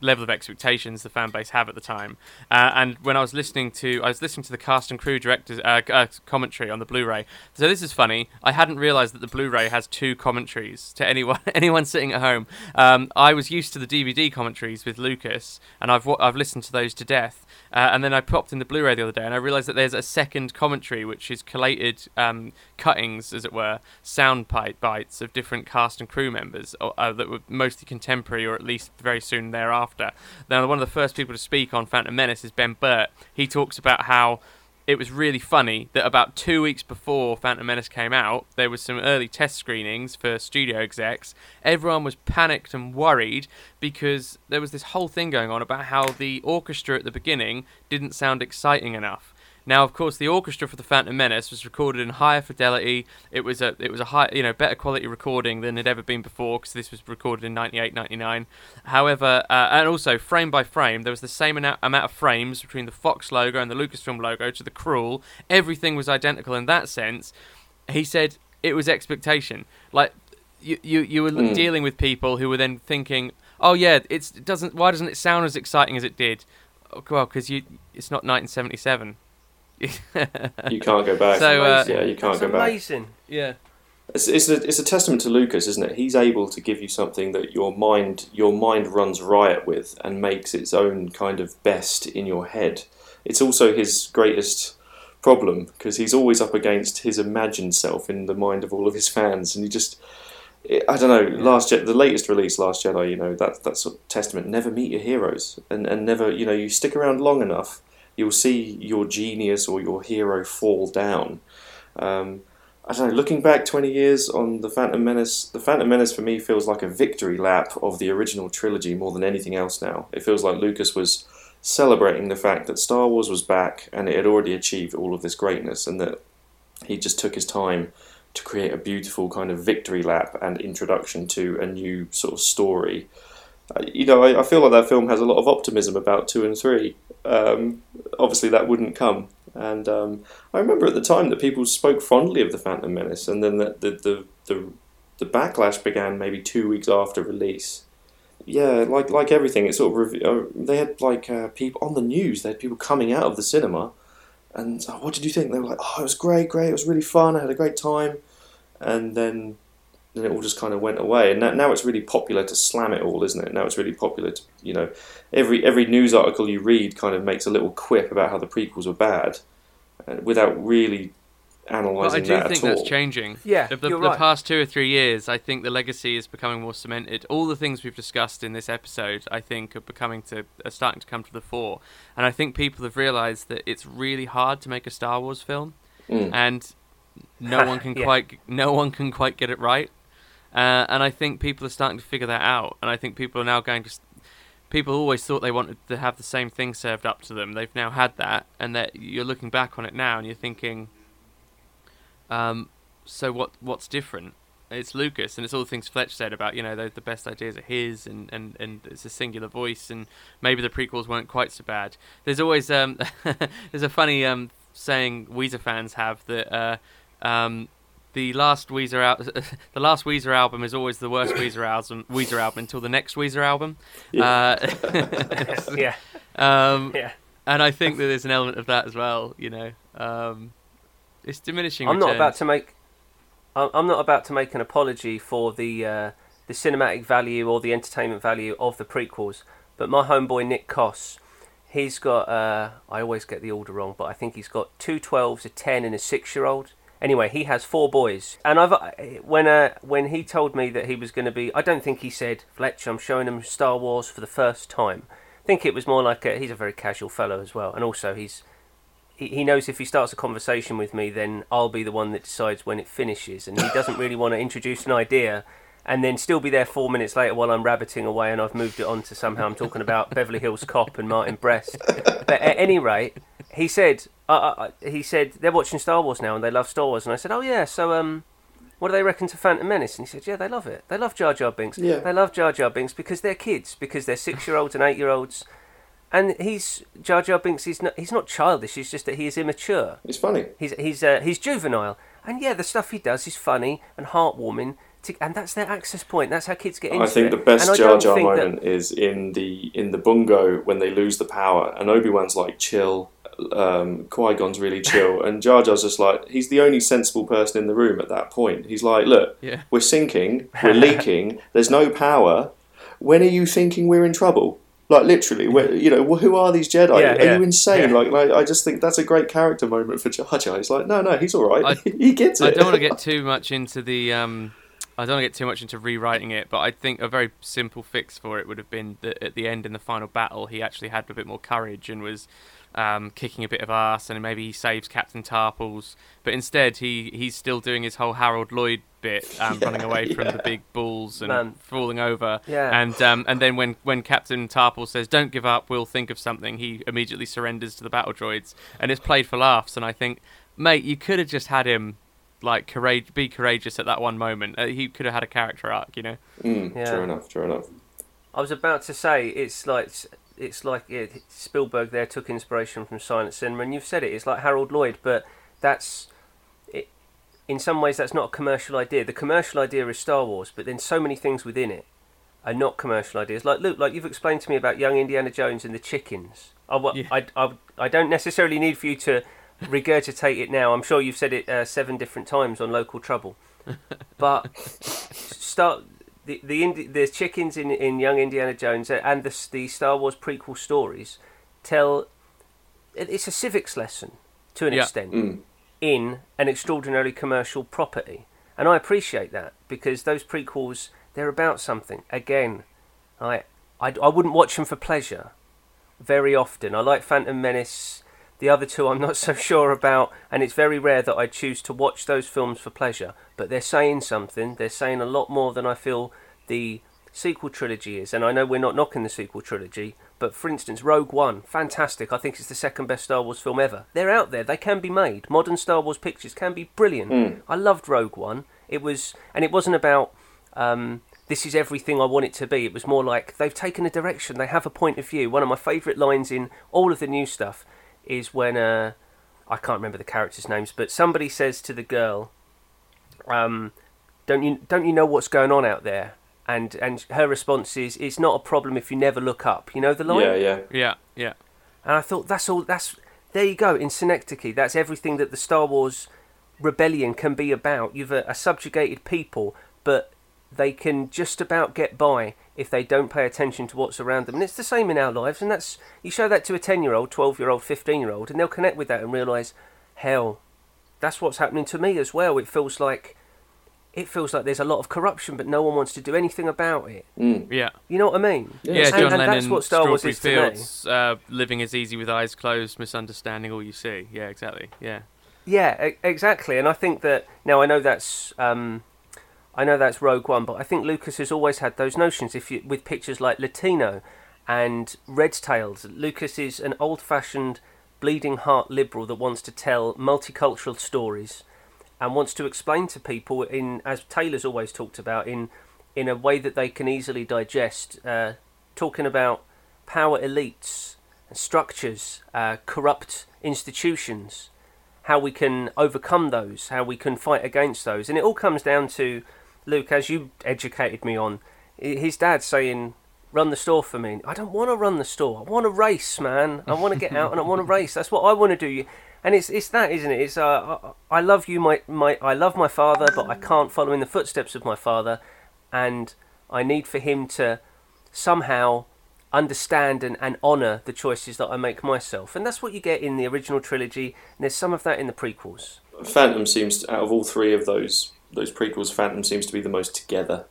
level of expectations the fan base have at the time. Uh, and when I was listening to I was listening to the cast and crew directors uh, uh, commentary on the Blu-ray. So this is funny. I hadn't realised that the Blu-ray has two commentaries to anyone <laughs> anyone sitting at home. Um, I was used to the DVD commentaries with Lucas, and I've I've listened to those to death. Uh, and then I popped in the Blu-ray the other day, and I realised that there's a second commentary, which is collated um, cuttings, as it were, sound bite bites of different cast and crew members uh, that were mostly contemporary, or at least very soon thereafter. Now, one of the first people to speak on Phantom Menace is Ben Burtt. He talks about how it was really funny that about two weeks before Phantom Menace came out, there was some early test screenings for studio execs. Everyone was panicked and worried because there was this whole thing going on about how the orchestra at the beginning didn't sound exciting enough. Now, of course, the orchestra for the Phantom Menace was recorded in higher fidelity. It was a it was a high, you know, better quality recording than it had ever been before because this was recorded in 98, 99. However, uh, and also frame by frame, there was the same amount amount of frames between the Fox logo and the Lucasfilm logo to the crawl. Everything was identical in that sense. He said it was expectation. Like you, you, you were Mm. dealing with people who were then thinking, "Oh yeah, it's it doesn't. Why doesn't it sound as exciting as it did?" Oh, well, because you, it's not 1977. You can't go back. So uh, Yeah, you can't That's go back. amazing. Yeah. It's, it's, a, it's a testament to Lucas, isn't it? He's able to give you something that your mind your mind runs riot with and makes its own kind of best in your head. It's also his greatest problem because he's always up against his imagined self in the mind of all of his fans, and he just. I don't know. Last Je- the latest release, Last Jedi. You know that that sort of testament. Never meet your heroes, and and never. You know, you stick around long enough, you'll see your genius or your hero fall down. Um, I don't know. Looking back twenty years on the Phantom Menace, the Phantom Menace for me feels like a victory lap of the original trilogy more than anything else. Now it feels like Lucas was celebrating the fact that Star Wars was back and it had already achieved all of this greatness, and that he just took his time to create a beautiful kind of victory lap and introduction to a new sort of story. Uh, you know, I, I, feel like that film has a lot of optimism about two and three. Um, obviously, that wouldn't come and um, I remember at the time that people spoke fondly of the Phantom Menace, and then the the, the the, the backlash began maybe two weeks after release. Yeah, like like everything, it sort of rev- uh, they had like uh, people on the news. They had people coming out of the cinema, and oh, what did you think? They were like, "Oh, it was great, great. It was really fun. I had a great time," and then then it all just kind of went away. And now it's really popular to slam it all, isn't it? Now it's really popular to, you know, every every news article you read kind of makes a little quip about how the prequels were bad, uh, without really analysing that at all. I do think that's changing. Yeah, the, the, you're the past two or three years, I think the legacy is becoming more cemented. All the things we've discussed in this episode, I think, are becoming to are starting to come to the fore, and I think people have realised that it's really hard to make a Star Wars film, Mm. and no <laughs> one can Yeah. quite no one can quite get it right. Uh, and I think people are starting to figure that out, and I think people are now going to. s- People always thought they wanted to have the same thing served up to them. They've now had that, and that you're looking back on it now, and you're thinking, um, so what? What's different? It's Lucas, and it's all the things Fletch said about you know the, the best ideas are his, and, and, and it's a singular voice, and maybe the prequels weren't quite so bad. There's always um, <laughs> there's a funny um, saying Weezer fans have that uh, um, the last Weezer al- <laughs> the last Weezer album is always the worst Weezer album Weezer album until the next Weezer album. <laughs> Uh, Yeah. <laughs> Um, Yeah. And I think that there's an element of that as well. You know, um, it's diminishing. I'm not about to make. I'm I'm not about to make an apology for the uh, the cinematic value or the entertainment value of the prequels, but my homeboy Nick Koss, he's got. Uh, I always get the order wrong, but I think he's got two 12s, a 10, and a six-year-old. Anyway, he has four boys, and I've uh, when uh, when he told me that he was going to be, I don't think he said, Fletch, I'm showing him Star Wars for the first time. I think it was more like a, he's a very casual fellow as well, and also he's he, he knows if he starts a conversation with me, then I'll be the one that decides when it finishes, and he doesn't really want to introduce an idea and then still be there four minutes later while I'm rabbiting away and I've moved it on to somehow I'm talking about Beverly Hills Cop and Martin Brest. But at any rate, he said uh, uh, he said they're watching Star Wars now and they love Star Wars, and I said, oh yeah, so um. What do they reckon to Phantom Menace? And he said, "Yeah, they love it. They love Jar Jar Binks. Yeah. They love Jar Jar Binks because they're kids, because they're six-year-olds and eight-year-olds, and he's Jar Jar Binks. He's not. He's not childish. He's just that he is immature. It's funny. He's he's uh, he's juvenile, and yeah, the stuff he does is funny and heartwarming. To, and that's their access point. That's how kids get into I think it. the best Jar Jar moment is in the in the bongo when they lose the power, and Obi Wan's like chill, um, Qui Gon's really chill, and Jar Jar's just like he's the only sensible person in the room at that point. He's like, look, Yeah. we're sinking, we're <laughs> leaking, there's no power. When are you thinking we're in trouble? Like literally, where, you know, who are these Jedi? Yeah, are yeah, you insane? Like, like, I just think that's a great character moment for Jar Jar. He's like, no, no, he's all right. I- <laughs> he gets it. I don't want to get <laughs> too much into the. Um, I don't want to get too much into rewriting it, but I think a very simple fix for it would have been that at the end in the final battle, he actually had a bit more courage and was um, kicking a bit of ass, and maybe he saves Captain Tarpals. But instead, he he's still doing his whole Harold Lloyd bit, um, <laughs> running away from the big bulls and Man. falling over. Yeah. And um, and then when when Captain Tarpals says, "Don't give up, we'll think of something," he immediately surrenders to the battle droids, and it's played for laughs. And I think, mate, you could have just had him like courage, be courageous at that one moment. Uh, he could have had a character arc, you know. Mm, Yeah. True enough. True enough. I was about to say it's like it's like it, Spielberg there took inspiration from silent cinema, and you've said it. It's like Harold Lloyd, but that's it. In some ways, that's not a commercial idea. The commercial idea is Star Wars, but then so many things within it are not commercial ideas. Like Luke, like you've explained to me about young Indiana Jones and the chickens. I, wa- Yeah. I, I, I don't necessarily need for you to regurgitate it now. I'm sure you've said it uh, seven different times on Local Trouble. <laughs> but start the the Indi- the chickens in in Young Indiana Jones and the the Star Wars prequel stories tell it's a civics lesson to an Yeah. extent Mm. in an extraordinarily commercial property, and I appreciate that because those prequels they're about something. Again, I I, I wouldn't watch them for pleasure very often. I like Phantom Menace. The other two I'm not <laughs> so sure about, and it's very rare that I choose to watch those films for pleasure. But they're saying something. They're saying a lot more than I feel the sequel trilogy is. And I know we're not knocking the sequel trilogy, but for instance, Rogue One, fantastic. I think it's the second best Star Wars film ever. They're out there. They can be made. Modern Star Wars pictures can be brilliant. Mm. I loved Rogue One. It was, and it wasn't about. Um, this is everything I want it to be. It was more like they've taken a direction. They have a point of view. One of my favourite lines in all of the new stuff is when uh, I can't remember the characters' names, but somebody says to the girl, um, "Don't you don't you know what's going on out there?" And and her response is, "It's not a problem if you never look up." You know the line. Yeah, yeah. Yeah, yeah. And I thought that's all. That's there you go in Synecdoche. That's everything that the Star Wars rebellion can be about. You've a, a subjugated people, but they can just about get by if they don't pay attention to what's around them. And it's the same in our lives. And that's you show that to a ten-year-old, twelve-year-old, fifteen-year-old, and they'll connect with that and realise, hell, that's what's happening to me as well. It feels like. It feels like there's a lot of corruption, but no one wants to do anything about it. Mm. Yeah. You know what I mean? Yeah, And- John and Lennon, that's what Star Wars Strawberry is to me. Fields, uh, living is easy with eyes closed, misunderstanding all you see. Yeah, exactly. Yeah. Yeah, e- exactly. And I think that now I know that's um, I know that's Rogue One, but I think Lucas has always had those notions. If you with pictures like Latino and Red's Tails, Lucas is an old-fashioned, bleeding heart liberal that wants to tell multicultural stories and wants to explain to people in as Taylor's always talked about in in a way that they can easily digest. Uh, talking about power elites, structures, uh, corrupt institutions how we can overcome those, how we can fight against those. And it all comes down to, Luke, as you educated me on, his dad saying, run the store for me. I don't want to run the store. I want to race, man. I want to get out and I want to race. That's what I want to do. And it's it's that, isn't it? It's uh, I, I love you, my, my I love my father, but I can't follow in the footsteps of my father, and I need for him to somehow understand and, and honour the choices that I make myself. And that's what you get in the original trilogy, and there's some of that in the prequels. Phantom seems to, out of all three of those those prequels, Phantom seems to be the most together.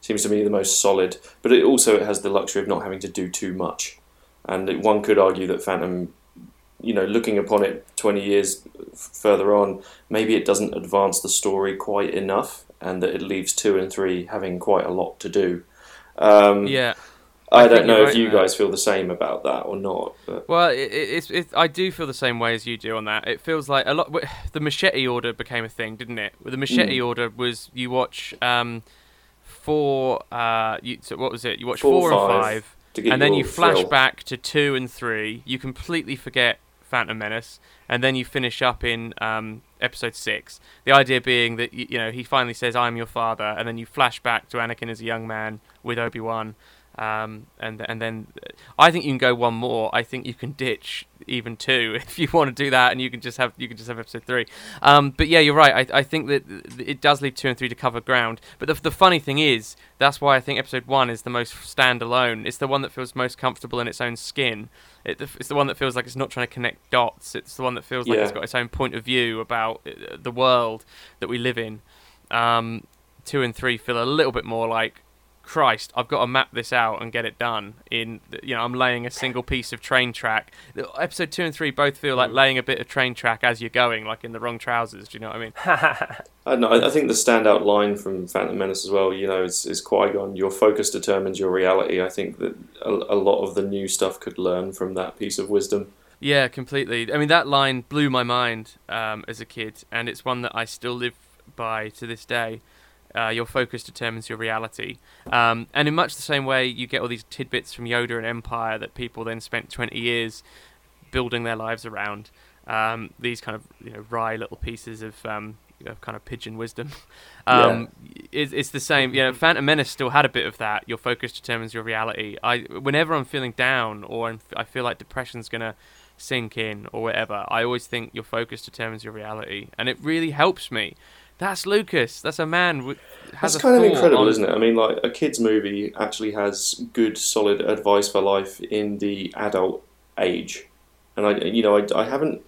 Seems to be the most solid, but it also it has the luxury of not having to do too much. And it- one could argue that Phantom, you know, looking upon it twenty years f- further on, maybe it doesn't advance the story quite enough, and that it leaves two and three having quite a lot to do. Um, Yeah. I, I don't know if you there. guys feel the same about that or not. But. Well, it, it, it's it, I do feel the same way as you do on that. It feels like a lot. The machete order became a thing, didn't it? The machete Mm. order was you watch um, four. Uh, you, so what was it? You watch Four, four, and five, five, and then you flash thrill. back to two and three. You completely forget Phantom Menace, and then you finish up in um, episode six. The idea being that you know he finally says, "I'm your father," and then you flash back to Anakin as a young man with Obi Wan. Um, and and then I think you can go one more. I think you can ditch even two <laughs> if you want to do that, and you can just have you can just have episode three. Um, but yeah, you're right. I, I think that it does leave two and three to cover ground. But the, the funny thing is, that's why I think episode one is the most standalone. It's the one that feels most comfortable in its own skin. It, it's the one that feels like it's not trying to connect dots. It's the one that feels like it's got its own point of view about uh, the world that we live in. Um, two and three feel a little bit more like Christ, I've got to map this out and get it done. In you know, I'm laying a single piece of train track. Episode two and three both feel like laying a bit of train track as you're going, like in the wrong trousers. Do you know what I mean? <laughs> I don't know. I I think the standout line from Phantom Menace as well, you know, is, is Qui Gon. Your focus determines your reality. I think that a, a lot of the new stuff could learn from that piece of wisdom. Yeah, completely. I mean, that line blew my mind um, as a kid, and it's one that I still live by to this day. Uh, your focus determines your reality. Um, and in much the same way, you get all these tidbits from Yoda and Empire that people then spent 20 years building their lives around. Um, these kind of you know wry little pieces of um, know, kind of pigeon wisdom. <laughs> Um, it's, it's the same. You know, Phantom Menace still had a bit of that. Your focus determines your reality. I whenever I'm feeling down or I'm, I feel like depression's gonna sink in or whatever, I always think your focus determines your reality, and it really helps me That's Lucas. That's a man. With, That's kind of incredible, on- isn't it? I mean, like a kids' movie actually has good, solid advice for life in the adult age, and I, you know, I, I haven't,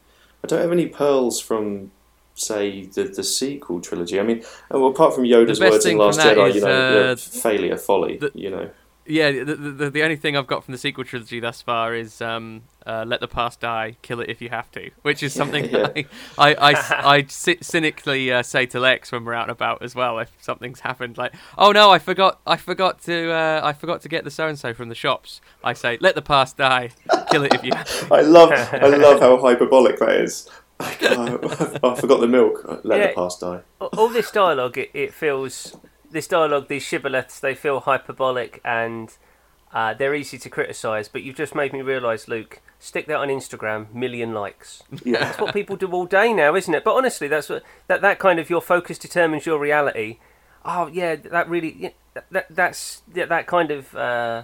I don't have any pearls from, say, the the sequel trilogy. I mean, well, apart from Yoda's words in Last Jedi, is, you know, uh, failure, folly, you know. Yeah, the, the the only thing I've got from the sequel trilogy thus far is um, uh, "Let the past die, kill it if you have to," which is something <laughs> Yeah. <laughs> I I, I, I cynically uh, say to Lex when we're out and about as well. If something's happened, like, "Oh no, I forgot, I forgot to, uh, I forgot to get the so and so from the shops," I say, "Let the past die, kill it if you." have to." <laughs> I love, I love how hyperbolic that is. Like, oh, I forgot the milk. Let Yeah. the past die. all all this dialogue, it, it feels this dialogue, these shibboleths, they feel hyperbolic and uh, they're easy to criticise. But you've just made me realise, Luke. Stick that on Instagram, million likes. <laughs> Yeah. That's what people do all day now, isn't it? But honestly, that's what that that kind of your focus determines your reality. Oh yeah, that really yeah, that, that that's yeah, that kind of uh,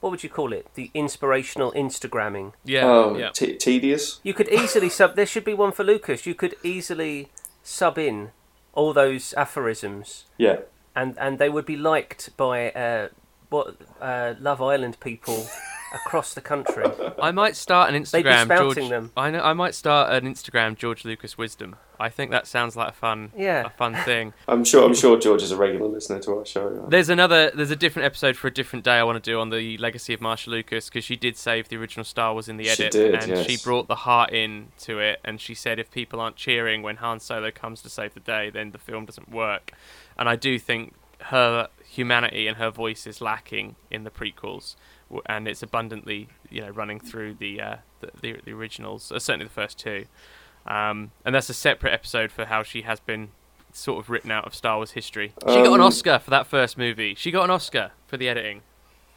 what would you call it? The inspirational Instagramming. Yeah. oh, te- tedious. You could easily sub. There should be one for Lucas. You could easily sub in all those aphorisms, Yeah. And and they would be liked by uh, what uh, Love Island people <laughs> across the country. I might start an They'd be Instagram. spouting George, them. I know. I might start an Instagram. George Lucas Wisdom. I think that sounds like a fun, Yeah. a fun thing. <laughs> I'm sure. I'm sure George is a regular listener to our show. There's another. There's a different episode for a different day. I want to do on the legacy of Marcia Lucas because she did save the original Star Wars in the She edit, did, and yes. she brought the heart in to it. And she said if people aren't cheering when Han Solo comes to save the day, then the film doesn't work. And I do think her humanity and her voice is lacking in the prequels, w- and it's abundantly, you know, running through the uh, the, the, the originals, uh, certainly the first two. Um, and that's a separate episode for how she has been sort of written out of Star Wars history. She got an Um, Oscar for that first movie. She got an Oscar for the editing.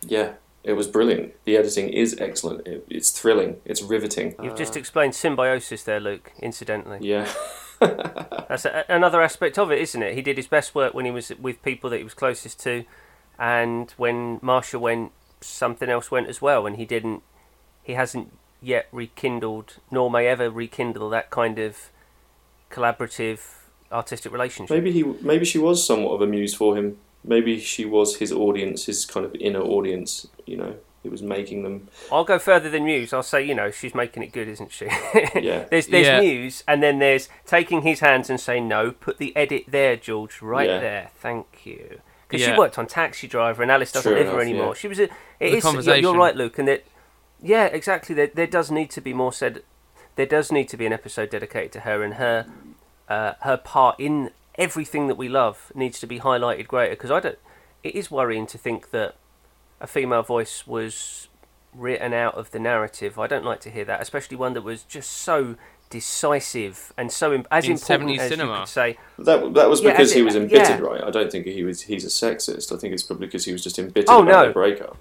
Yeah, it was brilliant. The editing is excellent. It, it's thrilling. It's riveting. You've just explained symbiosis there, Luke. Incidentally, Yeah. <laughs> that's a, another aspect of it, isn't it? He did his best work when he was with people that he was closest to, and when Marcia went, something else went as well, and he didn't. He hasn't yet rekindled, nor may ever rekindle that kind of collaborative artistic relationship. Maybe he. Maybe she was somewhat of a muse for him. Maybe she was his audience, his kind of inner audience. You know, it was making them. I'll go further than Muse. I'll say, you know, she's making it good, isn't she? <laughs> Yeah. there's there's Yeah. Muse, and then there's taking his hands and saying, no, put the edit there, George, right Yeah. there. Thank you. Because Yeah. she worked on Taxi Driver, and Alice doesn't True live her enough, anymore. yeah. She was a. It The is- you're- conversation. You're right, Luke, and that. Yeah, exactly. There, there does need to be more said. There does need to be an episode dedicated to her and her, uh, her part in everything that we love needs to be highlighted greater. Because I don't. It is worrying to think that a female voice was written out of the narrative. I don't like to hear that, especially one that was just so decisive and so im- as In important 70s as cinema. you could say. That that was Yeah, because he was embittered, yeah. right? I don't think he was. He's a sexist. I think it's probably because he was just embittered Oh, about no. their breakup.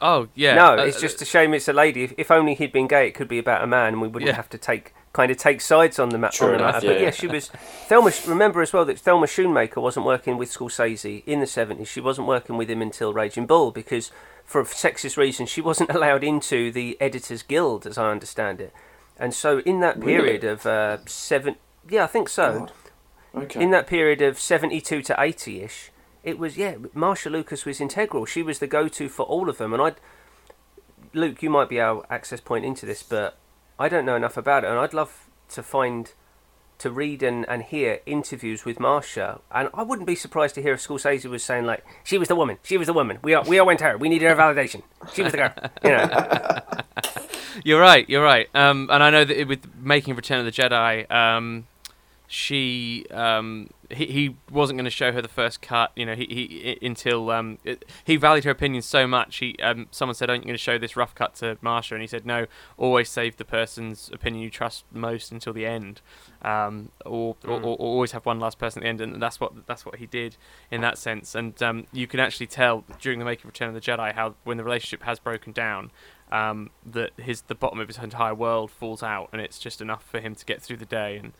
Oh yeah. no, uh, it's just a shame it's a lady. If, if only he'd been gay, it could be about a man, and we wouldn't Yeah. have to take kind of take sides on the, ma- True on the enough, matter. But yeah. yeah, she was Thelma. Remember as well that Thelma Schoonmaker wasn't working with Scorsese in the seventies. She wasn't working with him until Raging Bull because, for sexist reasons, she wasn't <laughs> allowed into the Editors Guild, as I understand it. And so, in that Really? period of uh, seven, yeah, I think so. Okay. in that period of 72 to 80 ish, it was, yeah, Marcia Lucas was integral. She was the go to for all of them. And I'd, Luke, you might be our access point into this, but I don't know enough about it. And I'd love to find, to read and, and hear interviews with Marcia. And I wouldn't be surprised to hear if Scorsese was saying, like, she was the woman, she was the woman. We all, we all went to her. We needed her validation. She was the girl. You know. <laughs> You're right. You're right. Um, and I know that it- with making Return of the Jedi, um, she um, he, he wasn't going to show her the first cut. You know, he, he until um, it, he valued her opinion so much. He um, someone said, "Aren't you going to show this rough cut to Marcia?" And he said, "No. Always save the person's opinion you trust most until the end, um, or, or, Mm. or, or always have one last person at the end." And that's what that's what he did in that sense. And um, you can actually tell during the making of Return of the Jedi how when the relationship has broken down, um, that his the bottom of his entire world falls out, and it's just enough for him to get through the day and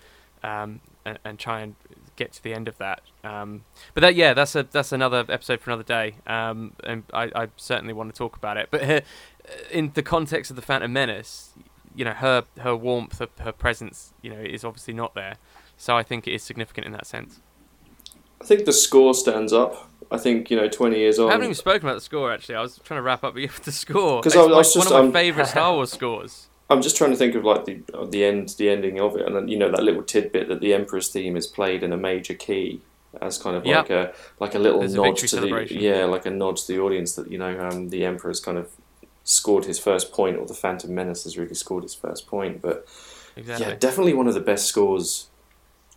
um, and, and try and get to the end of that. Um, but that yeah, that's a that's another episode for another day, um, and I, I certainly want to talk about it. But her, <laughs> in the context of the Phantom Menace, you know, her her warmth, her, her presence, you know, is obviously not there. So I think it is significant in that sense. I think the score stands up. I think you know, twenty years on. I haven't even spoken about the score actually. I was trying to wrap up <laughs> with the score 'Cause It's I was- I was like just, one of um, my favourite Star Wars scores. I'm just trying to think of like the the end, the ending of it, and then you know that little tidbit that the Emperor's theme is played in a major key as kind of Yeah. like a like a little There's nod victory to the yeah, like a nod to the audience that you know um, the Emperor's kind of scored his first point, or the Phantom Menace has really scored his first point. But Exactly. yeah, definitely one of the best scores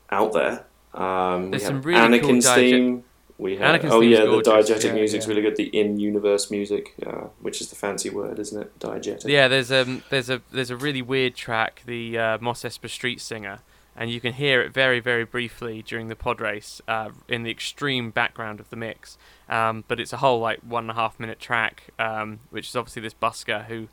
out there. Um, There's some really cool Anakin's diege- theme. We have Anakin's oh yeah, the diegetic Yeah, music's yeah. really good. The in-universe music, uh, which is the fancy word, isn't it? Diegetic. Yeah, there's um there's a there's a really weird track, the uh, Mos Espa Street Singer, and you can hear it very very briefly during the pod race uh, in the extreme background of the mix. Um, but it's a whole like one and a half minute track, um, which is obviously this busker who.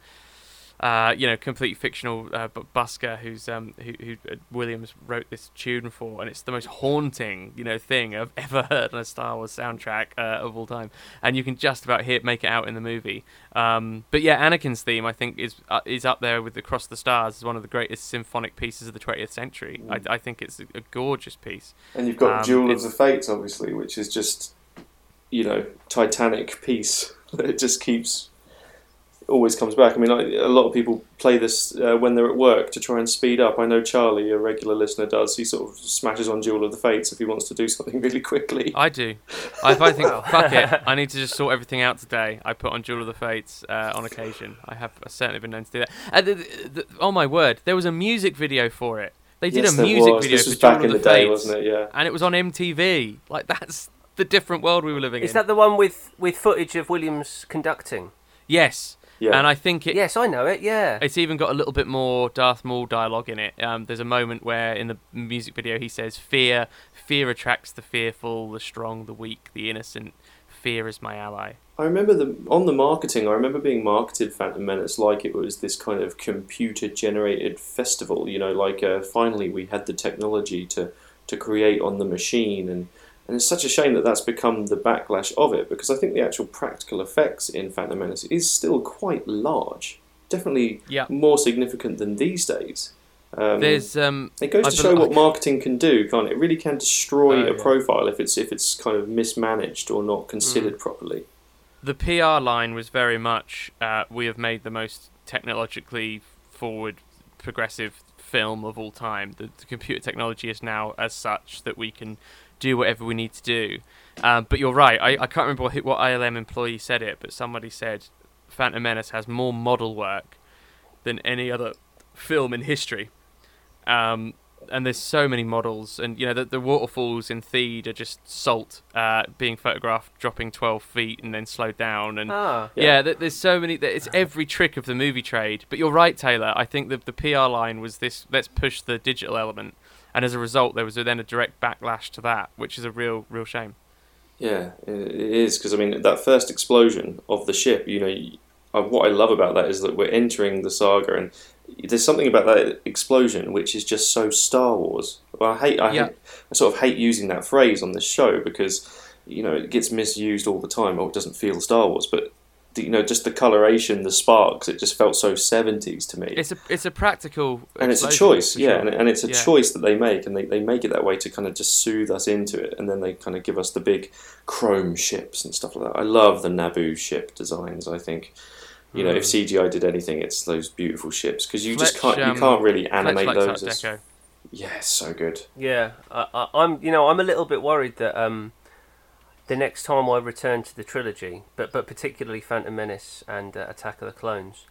Uh, you know, complete fictional uh, busker who's um, who, who uh, Williams wrote this tune for, and it's the most haunting you know thing I've <laughs> ever heard on a Star Wars soundtrack uh, of all time, and you can just about hear make it out in the movie. Um, but yeah, Anakin's theme I think is uh, is up there with Across the Stars as one of the greatest symphonic pieces of the 20th century. I, I think it's a, a gorgeous piece. And you've got Um, Duel of the Fates, obviously, which is just, you know, Titanic piece. it <laughs> just keeps, always comes back. I mean, I, a lot of people play this uh, when they're at work to try and speed up. I know Charlie, a regular listener, does. He sort of smashes on Duel of the Fates if he wants to do <laughs> something really quickly. I do. I, if I think, <laughs> fuck it, I need to just sort everything out today. I put on Duel of the Fates uh, on occasion. I have certainly been known to do that. And the, the, the, oh my word, there was a music video for it. They did Yes, a music was. video This for was Jewel back of in the, the day, Fates, wasn't it? Yeah. And it was on MTV. Like that's the different world we were living Is in. Is that the one with, with footage of Williams conducting? Yes. Yeah. And I think it. Yes, I know it. Yeah. It's even got a little bit more Darth Maul dialogue in it. Um, there's a moment where in the music video he says, "Fear, fear attracts the fearful, the strong, the weak, the innocent. Fear is my ally." I remember the on the marketing. I remember being marketed Phantom Menace like it was this kind of computer generated festival. You know, like uh, finally we had the technology to to create on the machine, and and it's such a shame that that's become the backlash of it because I think the actual practical effects in Phantom Menace is still quite large. Definitely Yeah. more significant than these days. Um, There's um. it goes I to show what marketing can do, can't it? It really can destroy Oh, a yeah. profile if it's if it's kind of mismanaged or not considered Mm. properly. the PR line was very much uh, we have made the most technologically forward, progressive film of all time. The, the computer technology is now as such that we can do whatever we need to do. Um, but you're right. I, I can't remember what, what ILM employee said it, but somebody said Phantom Menace has more model work than any other film in history. Um, and there's so many models, and you know the, the waterfalls in Theed are just salt uh, being photographed, dropping 12 feet and then slowed down, and Ah. yeah, th- there's so many. th- It's every trick of the movie trade. But you're right, Taylor. I think the the PR line was this: let's push the digital element, and as a result, there was then a direct backlash to that, which is a real real shame. Yeah, it is because I mean that first explosion of the ship. You know, what I love about that is that we're entering the saga, and there's something about that explosion which is just so Star Wars. Well, I hate, I, Yeah. hate, I sort of hate using that phrase on this show because you know it gets misused all the time. Or it doesn't feel Star Wars, but you know, just the coloration, the sparks, it just felt so seventies to me. It's a it's a practical and it's a choice, yeah, sure. and, and it's a Yeah. choice that they make, and they, they make it that way to kind of just soothe us into it, and then they kind of give us the big chrome ships and stuff like that. I love the Naboo ship designs. I think, you know, if Mm. CGI did anything, it's those beautiful ships because you just can't um, you can't really animate likes those. As, yeah, so good. Yeah, I, I, I'm. You know, I'm a little bit worried that um, the next time I return to the trilogy, but but particularly Phantom Menace and uh, Attack of the Clones,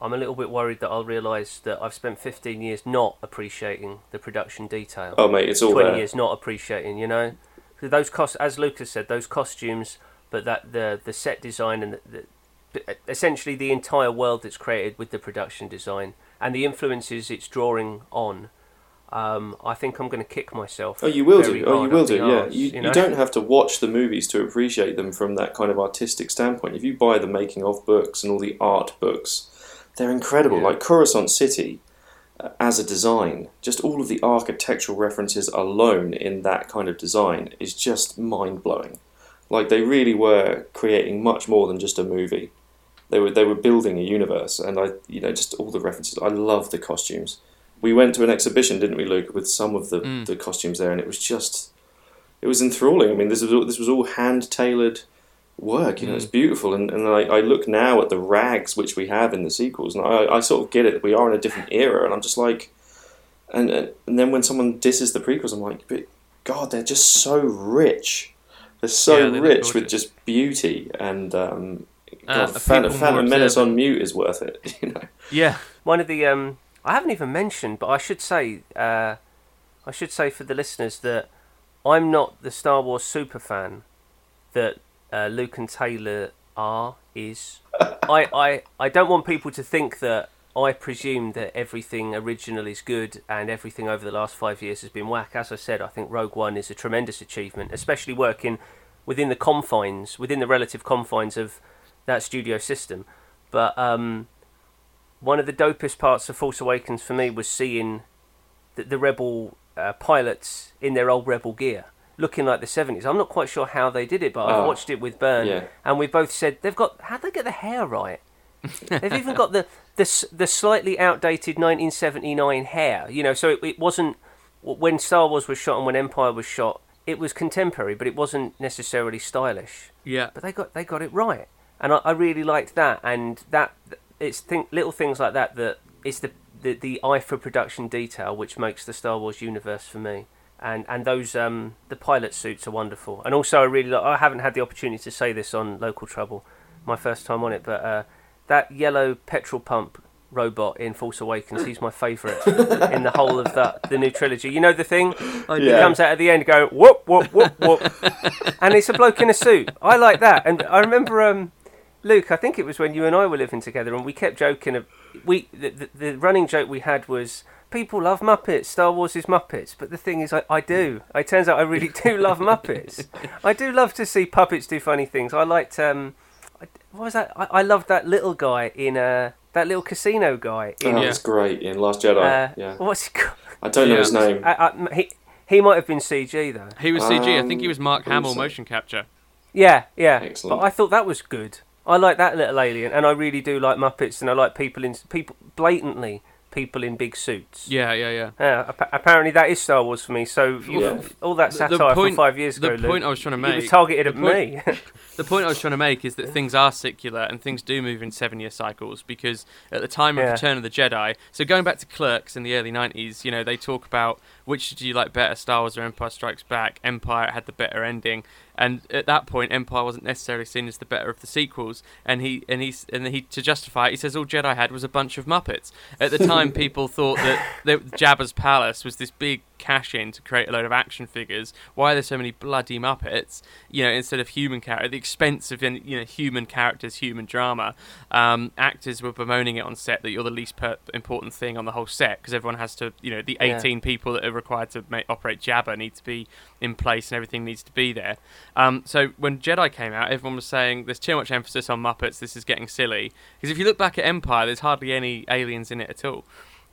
I'm a little bit worried that I'll realise that I've spent 15 years not appreciating the production detail. Oh, mate, it's all 20 there. years not appreciating. You know, those cost as Lucas said, those costumes, but that the the set design and the, the essentially the entire world that's created with the production design and the influences it's drawing on. Um, I think I'm going to kick myself. Oh, you will do. Oh, you will do. Yeah, arse, you, you, you, don't have to watch the movies to appreciate them from that kind of artistic standpoint. If you buy the making of books and all the art books, they're incredible. Like Coruscant City, uh, as a design, just all of the architectural references alone in that kind of design is just mind blowing. Like they really were creating much more than just a movie. They were they were building a universe, and I you know just all the references. I love the costumes. We went to an exhibition, didn't we, Luke, with some of the, Mm. the costumes there, and it was just it was enthralling. I mean, this was all, this was all hand tailored work. You know, it's Mm. beautiful. And, and I, I look now at the rags which we have in the sequels, and I, I sort of get it. We are in a different era, and I'm just like, and and, and then when someone disses the prequels, I'm like, but God, they're just so rich. They're so Yeah, they rich with just beauty and. Um, Uh, God, are Phantom, people more Phantom Menace on mute is worth it. <laughs> You know. Yeah. One of the um, I haven't even mentioned, but I should say, uh, I should say for the listeners that I'm not the Star Wars super fan that uh, Luke and Taylor are is. <laughs> I, I I don't want people to think that I presume that everything original is good and everything over the last five years has been whack. As I said, I think Rogue One is a tremendous achievement, especially working within the confines, within the relative confines of that studio system. But um, one of the dopest parts of Force Awakens for me was seeing the, the Rebel uh, pilots in their old Rebel gear, looking like the seventies. I'm not quite sure how they did it, but I've Oh, watched it with Burn, yeah. and we both said they've got how they get the hair right. <laughs> They've even got the, the the slightly outdated 1979 hair. You know, so it, it wasn't when Star Wars was shot and when Empire was shot. It was contemporary, but it wasn't necessarily stylish. Yeah. But they got they got it right, and I, I really liked that. And that it's think, little things like that that it's the, the the eye for production detail which makes the Star Wars universe for me. And and those um the pilot suits are wonderful. And also I really like, I haven't had the opportunity to say this on Local Trouble, my first time on it, but uh, that yellow petrol pump robot in Force Awakens, he's my favourite <laughs> in the whole of the the new trilogy. You know the thing? He Yeah. comes out at the end going whoop whoop whoop whoop, <laughs> and it's a bloke in a suit. I like that. And I remember um, Luke. I think it was when you and I were living together, and we kept joking. Of, we the, the, the running joke we had was. People love Muppets. Star Wars is Muppets, but the thing is, I, I do. It turns out I really do <laughs> love Muppets. I do love to see puppets do funny things. I liked um, I, what was that? I, I loved that little guy in uh, that little casino guy in Oh, it's great in Last Jedi. uh, yeah. what's he called? <laughs> I don't know his name. I, I, he he might have been CG though. He was CG. I think he Um, was Mark Hamill motion capture. Yeah, yeah. Excellent. But I thought that was good. I like that little alien, and I really do like Muppets, and I like people in people blatantly people in big suits. Yeah, yeah, yeah. Yeah, appa- apparently that is Star Wars for me. So you, Yeah. all that The- satire the point- from five years the ago. point I was trying to it was targeted the at point- me. <laughs> The point I was trying to make is that things are circular and things do move in seven year cycles because at the time of Yeah. Return of the Jedi, so going back to Clerks in the early 90s, you know, they talk about which do you like better, Star Wars or Empire Strikes Back. Empire had the better ending. And at that point, Empire wasn't necessarily seen as the better of the sequels. And he and he and he to justify it, he says all Jedi had was a bunch of Muppets. At the time, <laughs> people thought that, that Jabba's palace was this big cash in to create a load of action figures. Why are there so many bloody Muppets? You know, instead of human character, the expense of you know human characters, human drama. Um, actors were bemoaning it on set that you're the least per- important thing on the whole set because everyone has to, you know, the Yeah. 18 people that are required to make, operate Jabba need to be in place and everything needs to be there. Um, so when Jedi came out, everyone was saying there's too much emphasis on Muppets. This is getting silly. Because if you look back at Empire, there's hardly any aliens in it at all.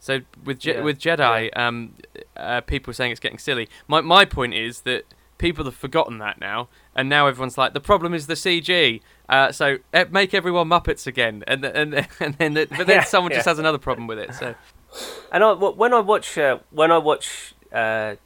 So with Je- Yeah, with Jedi, um, uh, people are saying it's getting silly. My my point is that people have forgotten that now, and now everyone's like, the problem is the CG. Uh, so make everyone Muppets again, and and <laughs> and then the, but then Yeah, someone just has another problem with it. So And I, when I watch, uh, when I watch, because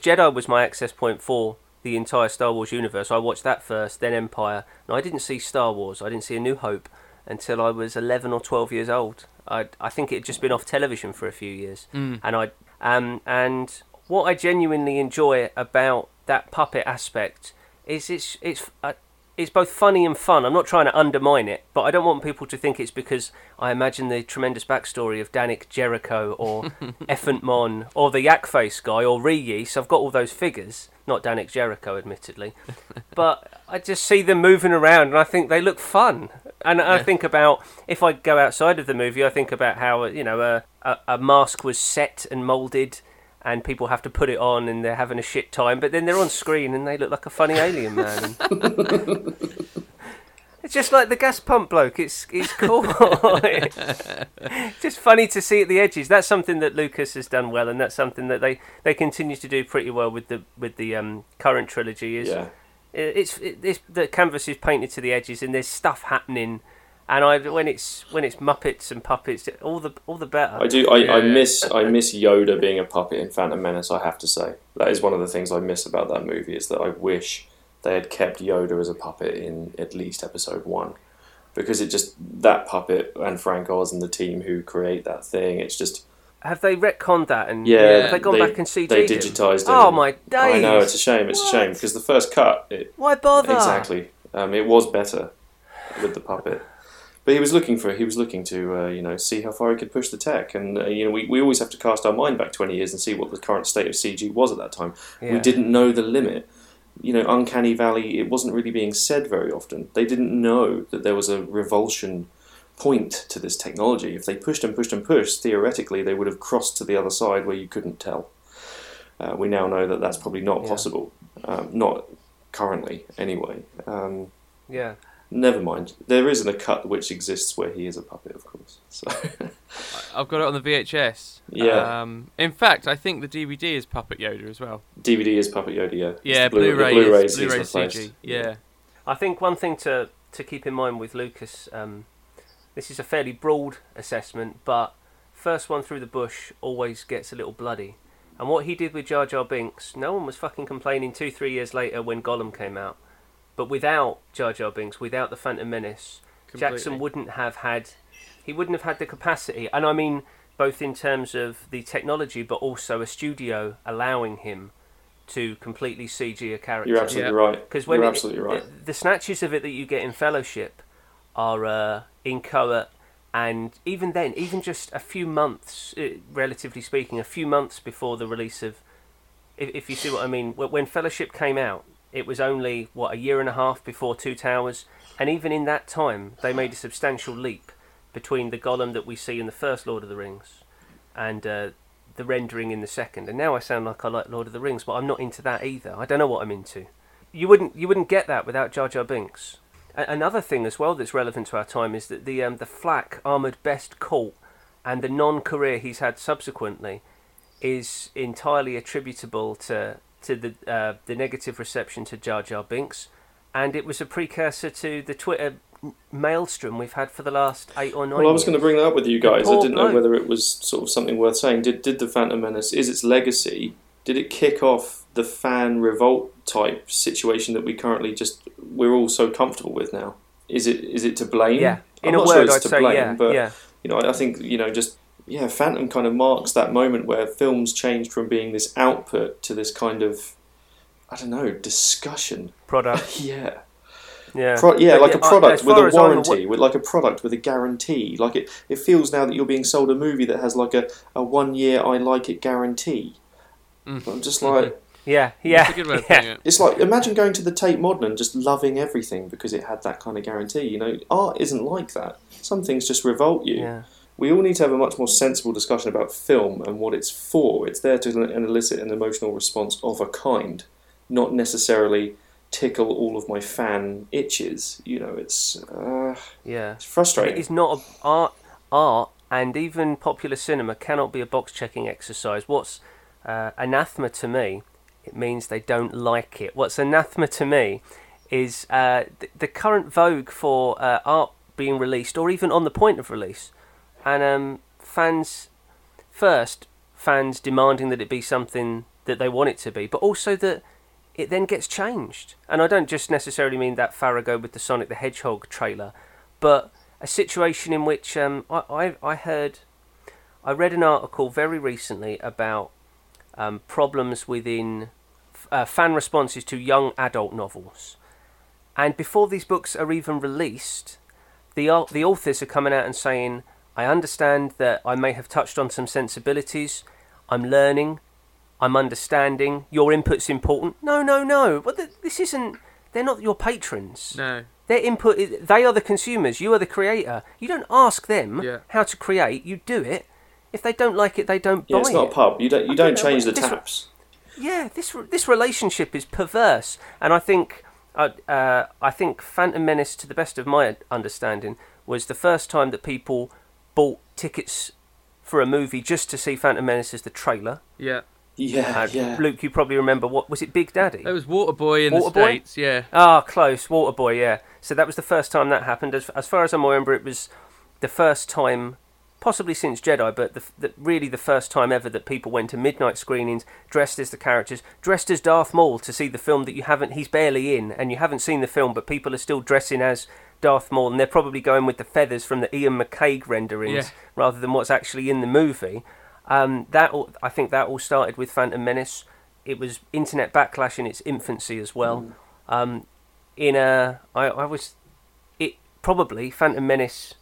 Jedi was my access point for the entire Star Wars universe. I watched that first, then Empire. And I didn't see Star Wars. I didn't see A New Hope until I was eleven or twelve years old. I, I think it had just been off television for a few years, Mm. and I, um, and what I genuinely enjoy about that puppet aspect is it's it's. Uh, it's both funny and fun. I'm not trying to undermine it, but I don't want people to think it's because I imagine the tremendous backstory of Dannik Jerriko or <laughs> Ephant Mon or the Yak Face guy or Reese. I've got all those figures, not Dannik Jerriko, admittedly, but I just see them moving around and I think they look fun. And I think about if I go outside of the movie, I think about how you know a, a, a mask was set and molded. And people have to put it on, and they're having a shit time. But then they're on screen, and they look like a funny alien man. <laughs> It's just like the gas pump bloke. It's it's cool. <laughs> just funny to see at the edges. That's something that Lucas has done well, and that's something that they, they continue to do pretty well with the with the um, current trilogy. Is Yeah. It- it's it, it's the canvas is painted to the edges, and there's stuff happening And I when it's when it's Muppets and puppets, all the all the better. I do. I, I miss. I miss Yoda being a puppet in Phantom Menace. I have to say that is one of the things I miss about that movie. Is that I wish they had kept Yoda as a puppet in at least Episode One, because it just that puppet and Frank Oz and the team who create that thing. It's just Have they retconned that and yeah. have they gone back and CG'd They digitized it. Oh my days! I know it's a shame. It's a shame because the first cut. It, Why bother? Exactly. Um, it was better with the puppet, but he was looking for. He was looking to uh, you know see how far he could push the tech, and uh, you know we, we always have to cast our mind back twenty years and see what the current state of CG was at that time. We didn't know the limit. You know, Uncanny Valley. It wasn't really being said very often. They didn't know that there was a revulsion point to this technology. If they pushed and pushed and pushed, theoretically they would have crossed to the other side where you couldn't tell. Uh, we now know that that's probably not Yeah. possible. Um, not currently, anyway. Um, Yeah. Never mind. There isn't a cut which exists where he is a puppet, of course. So I've got it on the VHS. Yeah. Um, in fact, I think the DVD is Puppet Yoda as well. DVD is Puppet Yoda. Yeah. It's Yeah, Blu- the Blu-ray Blu-rays is Blu-ray replaced. CG. Yeah. I think one thing to to keep in mind with Lucas, um, this is a fairly broad assessment, but first one through the bush always gets a little bloody. And what he did with Jar Jar Binks, no one was fucking complaining two, three years later when Gollum came out. But without Jar Jar Binks, without the Phantom Menace, Jackson wouldn't have had, he wouldn't have had the capacity. And I mean, both in terms of the technology, but also a studio allowing him to completely CG a character. You're absolutely Yeah. right. Because when You're it- absolutely right. The, the snatches of it that you get in Fellowship are uh, inchoate, and even then, even just a few months, uh, relatively speaking, a few months before the release of, if, if you see what I mean, when Fellowship came out, it was only what a year and a half before Two Towers, and even in that time, they made a substantial leap between the Gollum that we see in the first Lord of the Rings and uh, the rendering in the second. And now I sound like I like Lord of the Rings, but I'm not into that either. I don't know what I'm into. You wouldn't you wouldn't get that without Jar Jar Binks. Another thing as well that's relevant to our time is that the um, the flak Ahmed Best colt and the non-career he's had subsequently is entirely attributable to to the uh, the negative reception to Jar Jar Binks, and it was a precursor to the Twitter maelstrom we've had for the last eight or nine. Well, I was years. going to bring that up with you guys. I didn't know whether it was sort of something worth saying. Did did the Phantom Menace is its legacy? Did it kick off the fan revolt type situation that we currently just we're all so comfortable with now? Is it is it to blame? Yeah. In I'm a not sure word, it's I'd to say blame, yeah, but yeah. you know, I think you know just yeah, Phantom kind of marks that moment where films changed from being this output to this kind of I don't know discussion product. <laughs> yeah. Yeah, Pro- yeah, But like a product with a warranty, with like a product with a guarantee. Like it, it feels now that you're being sold a movie that has like a, a one year I like it guarantee. Mm. I'm just like, mm-hmm. Yeah, yeah, That's a good way yeah. putting it. it's like imagine going to the Tate Modern and just loving everything because it had that kind of guarantee. You know, art isn't like that. Some things just revolt you. Yeah. We all need to have a much more sensible discussion about film and what it's for. It's there to elicit an emotional response of a kind, not necessarily tickle all of my fan itches. You know, it's uh, Yeah, it's frustrating. It is not a, art. Art and even popular cinema cannot be a box checking exercise. What's uh, anathema to me? It means they don't like it. What's anathema to me is uh, th- the current vogue for uh, art being released, or even on the point of release, and um, fans first fans demanding that it be something that they want it to be, but also that it then gets changed. And I don't just necessarily mean that Farrago with the Sonic the Hedgehog trailer, but a situation in which um, I, I, I heard, I read an article very recently about um, problems within f- uh, fan responses to young adult novels. And before these books are even released, the, au- the authors are coming out and saying, I understand that I may have touched on some sensibilities, I'm learning, I'm understanding, your input's important. No, no, no. But th- this isn't, they're not your patrons. No. Their input, is, they are the consumers. You are the creator. You don't ask them Yeah. how to create. You do it. If they don't like it, they don't yeah, buy it. it's not it. a pub. You don't you I don't know, change the this- taps. Yeah, this this relationship is perverse, and I think uh, uh, I think Phantom Menace, to the best of my understanding, was the first time that people bought tickets for a movie just to see Phantom Menace as the trailer. Yeah. Yeah, Uh, yeah. Luke, you probably remember what was it? Big Daddy. It was Waterboy in the Waterboy? States, yeah. Ah, close. Waterboy, yeah. So that was the first time that happened. As, as far as I remember, it was the first time, possibly since Jedi, but the, the, really the first time ever that people went to midnight screenings dressed as the characters, dressed as Darth Maul to see the film that you haven't, he's barely in, and you haven't seen the film, but people are still dressing as Darth Maul, and they're probably going with the feathers from the Iain McCaig renderings Yeah. rather than what's actually in the movie. Um, that all, I think that all started with Phantom Menace. It was internet backlash in its infancy as well. Um, in a, I, I was, it probably Phantom Menace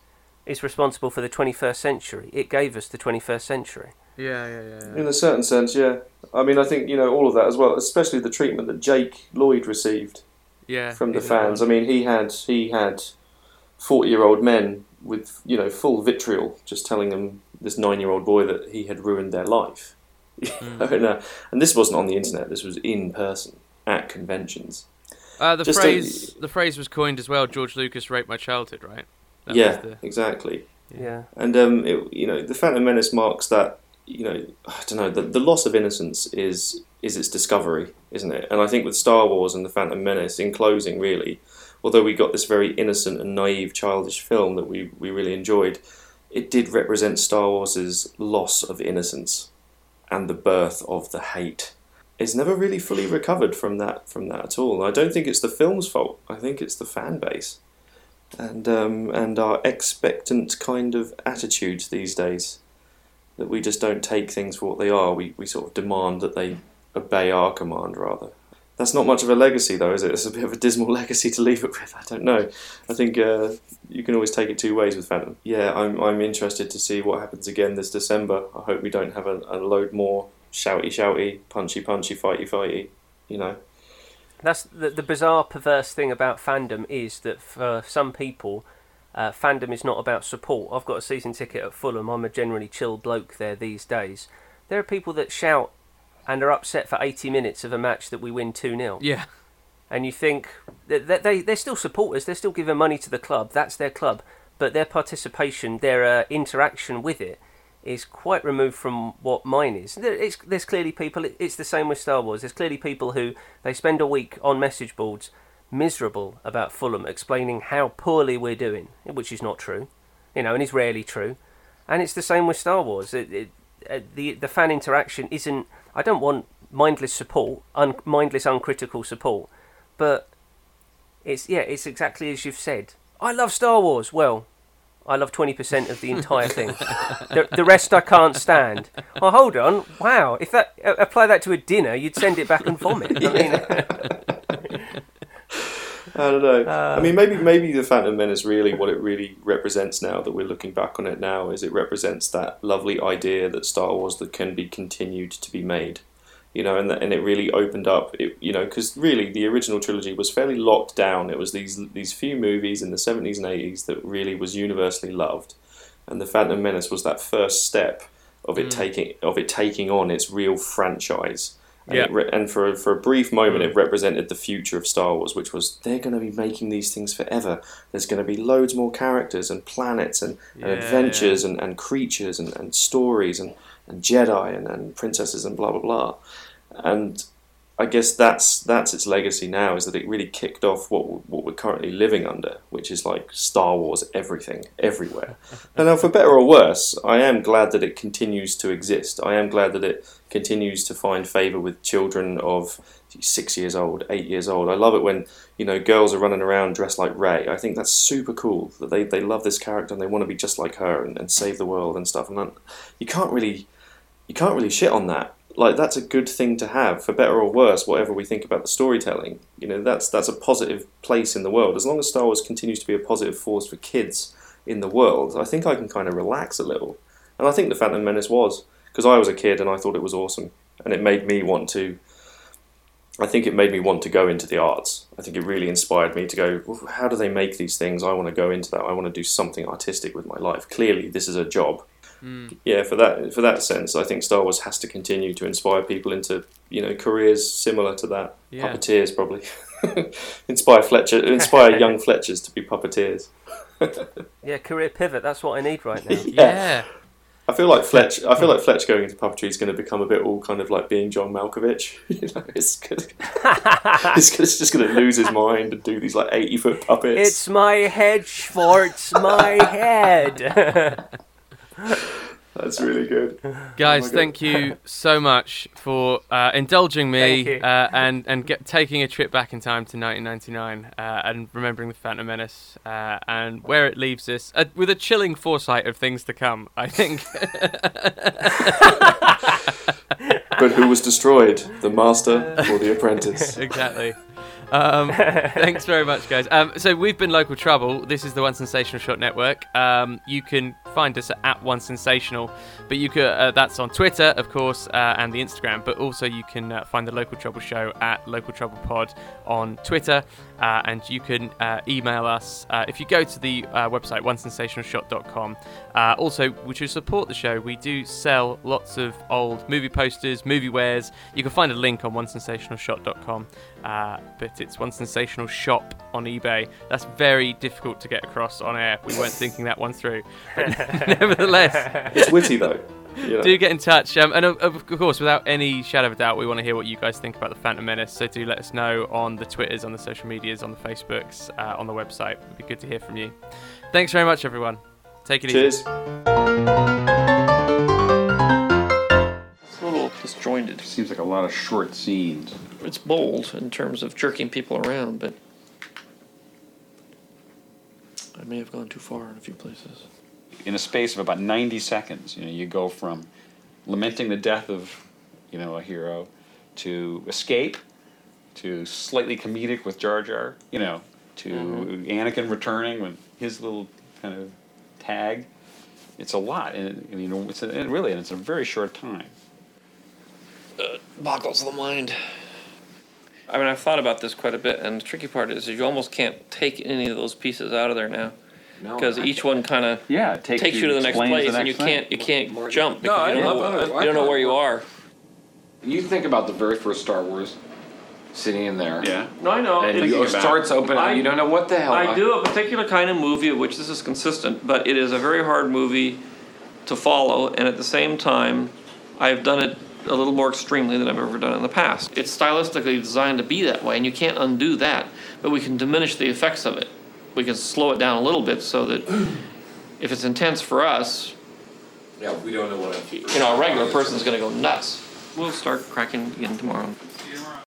is responsible for the 21st century. It gave us the 21st century. Yeah, yeah, yeah. yeah. In a certain sense, yeah. I mean, I think you know all of that as well, especially the treatment that Jake Lloyd received Yeah, from the he's fans. I mean, he had he had forty-year-old men with you know full vitriol, just telling them this nine-year-old boy that he had ruined their life. <laughs> Hmm. and, uh, and this wasn't on the internet. This was in person at conventions. Uh, the Just a- phrase the phrase was coined as well. George Lucas raped my childhood, right? That yeah, the- exactly. Yeah. And um, it, you know, the Phantom Menace marks that. You know, I don't know. The, the loss of innocence is is its discovery, isn't it? And I think with Star Wars and the Phantom Menace, in closing, really, although we got this very innocent and naive, childish film that we we really enjoyed, it did represent Star Wars's loss of innocence and the birth of the hate. It's never really fully recovered from that from that at all. I don't think it's the film's fault. I think it's the fan base and um, and our expectant kind of attitudes these days that we just don't take things for what they are. We we sort of demand that they obey our command rather. That's not much of a legacy though, is it? It's a bit of a dismal <laughs> legacy to leave it with. I don't know. I think uh, you can always take it two ways with Phantom. Yeah, I'm I'm interested to see what happens again this December. I hope we don't have a, a load more shouty shouty, punchy punchy, fighty fighty. You know. That's the, the bizarre, perverse thing about fandom is that for some people, uh, fandom is not about support. I've got a season ticket at Fulham. I'm a generally chill bloke there these days. There are people that shout and are upset for 80 minutes of a match that we win 2 0. Yeah. And you think that they, they're still supporters, they're still giving money to the club, that's their club. But their participation, their uh, interaction with it, is quite removed from what mine is. It's, there's clearly people, it- it's the same with Star Wars. There's clearly people who they spend a week on message boards miserable about Fulham, explaining how poorly we're doing, which is not true, you know, and is rarely true. And it's the same with Star Wars. It, it, uh, the the fan interaction isn't. I don't want mindless support, un, mindless uncritical support, but it's yeah, it's exactly as you've said. I love Star Wars. Well, I love twenty percent of the entire thing. the, the rest I can't stand. Oh, hold on. Wow. If that uh, apply that to a dinner, you'd send it back and vomit. I mean, <laughs> I don't know. Uh, I mean, maybe maybe the Phantom Menace really what it really represents now that we're looking back on it now is it represents that lovely idea that Star Wars that can be continued to be made, you know, and and it really opened up, it, you know, because really the original trilogy was fairly locked down. It was these these few movies in the seventies and eighties that really was universally loved, and the Phantom Menace was that first step of it Mm. taking of it taking on its real franchise. And, Yeah. re- and for for a brief moment, it represented the future of Star Wars, which was they're going to be making these things forever. There's going to be loads more characters and planets and, and Yeah, adventures And, and creatures and, and stories and, and Jedi and, and princesses and blah blah blah. And I guess that's that's its legacy now is that it really kicked off what what we're currently living under, which is like Star Wars everything everywhere. <laughs> and now, for better or worse, I am glad that it continues to exist. I am glad that it continues to find favour with children of six years old, eight years old. I love it when you know girls are running around dressed like Rey. I think that's super cool that they, they love this character and they want to be just like her and, and save the world and stuff. And that, you can't really you can't really shit on that. Like that's a good thing to have, for better or worse, whatever we think about the storytelling. You know, that's that's a positive place in the world. As long as Star Wars continues to be a positive force for kids in the world, I think I can kind of relax a little. And I think the Phantom Menace was because I was a kid and I thought it was awesome, and it made me want to. I think it made me want to go into the arts. I think it really inspired me to go. "Well, How do they make these things? I want to go into that. I want to do something artistic with my life. Clearly, this is a job Mm. yeah, for that for that sense, I think Star Wars has to continue to inspire people into you know careers similar to that. Yeah. Puppeteers probably <laughs> inspire Fletcher, inspire <laughs> young Fletchers to be puppeteers. <laughs> yeah, career pivot. That's what I need right now. Yeah. I feel like Fletch. I feel like Fletch going into puppetry is going to become a bit all kind of like being John Malkovich. you know, it's, gonna, it's, it's just going to lose his mind and do these like eighty foot puppets. It's my head, Schwartz, my head. <laughs> That's really good. Guys, Oh thank you so much for uh, indulging me uh, and and get, taking a trip back in time to 1999 uh, and remembering the Phantom Menace uh, and where it leaves us uh, with a chilling foresight of things to come. I think. <laughs> But who was destroyed, the master or the apprentice? <laughs> exactly. Um, thanks very much, guys. Um, so we've been Local Trouble. This is the One Sensational Shot Network. Um, you can find us at One Sensational, but you could uh, that's on Twitter, of course, uh, and the Instagram. But also you can uh, find the Local Trouble Show at Local Trouble Pod on Twitter, uh, and you can uh, email us uh, if you go to the website onesensationalshot.com. Uh, also, would you support the show? We do sell lots of old movie posters, movie wares. You can find a link on onesensationalshot.com, uh, but it's One Sensational Shop on eBay. That's very difficult to get across on air. We weren't thinking that one through. But <laughs> nevertheless, <laughs> It's witty though. You know. do get in touch. Um, and of, of course, without any shadow of a doubt, we want to hear what you guys think about the Phantom Menace. So do let us know on the Twitters, on the social medias, on the Facebooks, uh, on the website. It'd be good to hear from you. Thanks very much, everyone. Take it Cheers. easy. Cheers. It's a little disjointed. Seems like a lot of short scenes. It's bold in terms of jerking people around, but I may have gone too far in a few places. In a space of about 90 seconds, you know, you go from lamenting the death of, you know, a hero to escape to slightly comedic with Jar Jar, you know, to Anakin returning with his little kind of tag. It's a lot, and, and you know, it's a, and really, and it's a very short time. Uh, boggles the mind. I mean, I've thought about this quite a bit, and the tricky part is you almost can't take any of those pieces out of there now. No, Because I- each one kind of Yeah, it takes takes you- you to the next explains the place, and you next thing. can't you can't jump No, because I you don't, love know, it. I you don't know love where you are. You think about the very first Star Wars, sitting in there. Yeah. No, I know. And It's- you starts open, I- and you don't know what the hell. I do a particular kind of movie of which this is consistent, but it is a very hard movie to follow, and at the same time, I've done it a little more extremely than I've ever done in the past. It's stylistically designed to be that way, and you can't undo that, but we can diminish the effects of it. We can slow it down a little bit so that if it's intense for us, Yeah, we don't know what. I'm. you know, a regular person's going to go nuts. We'll start cracking again tomorrow.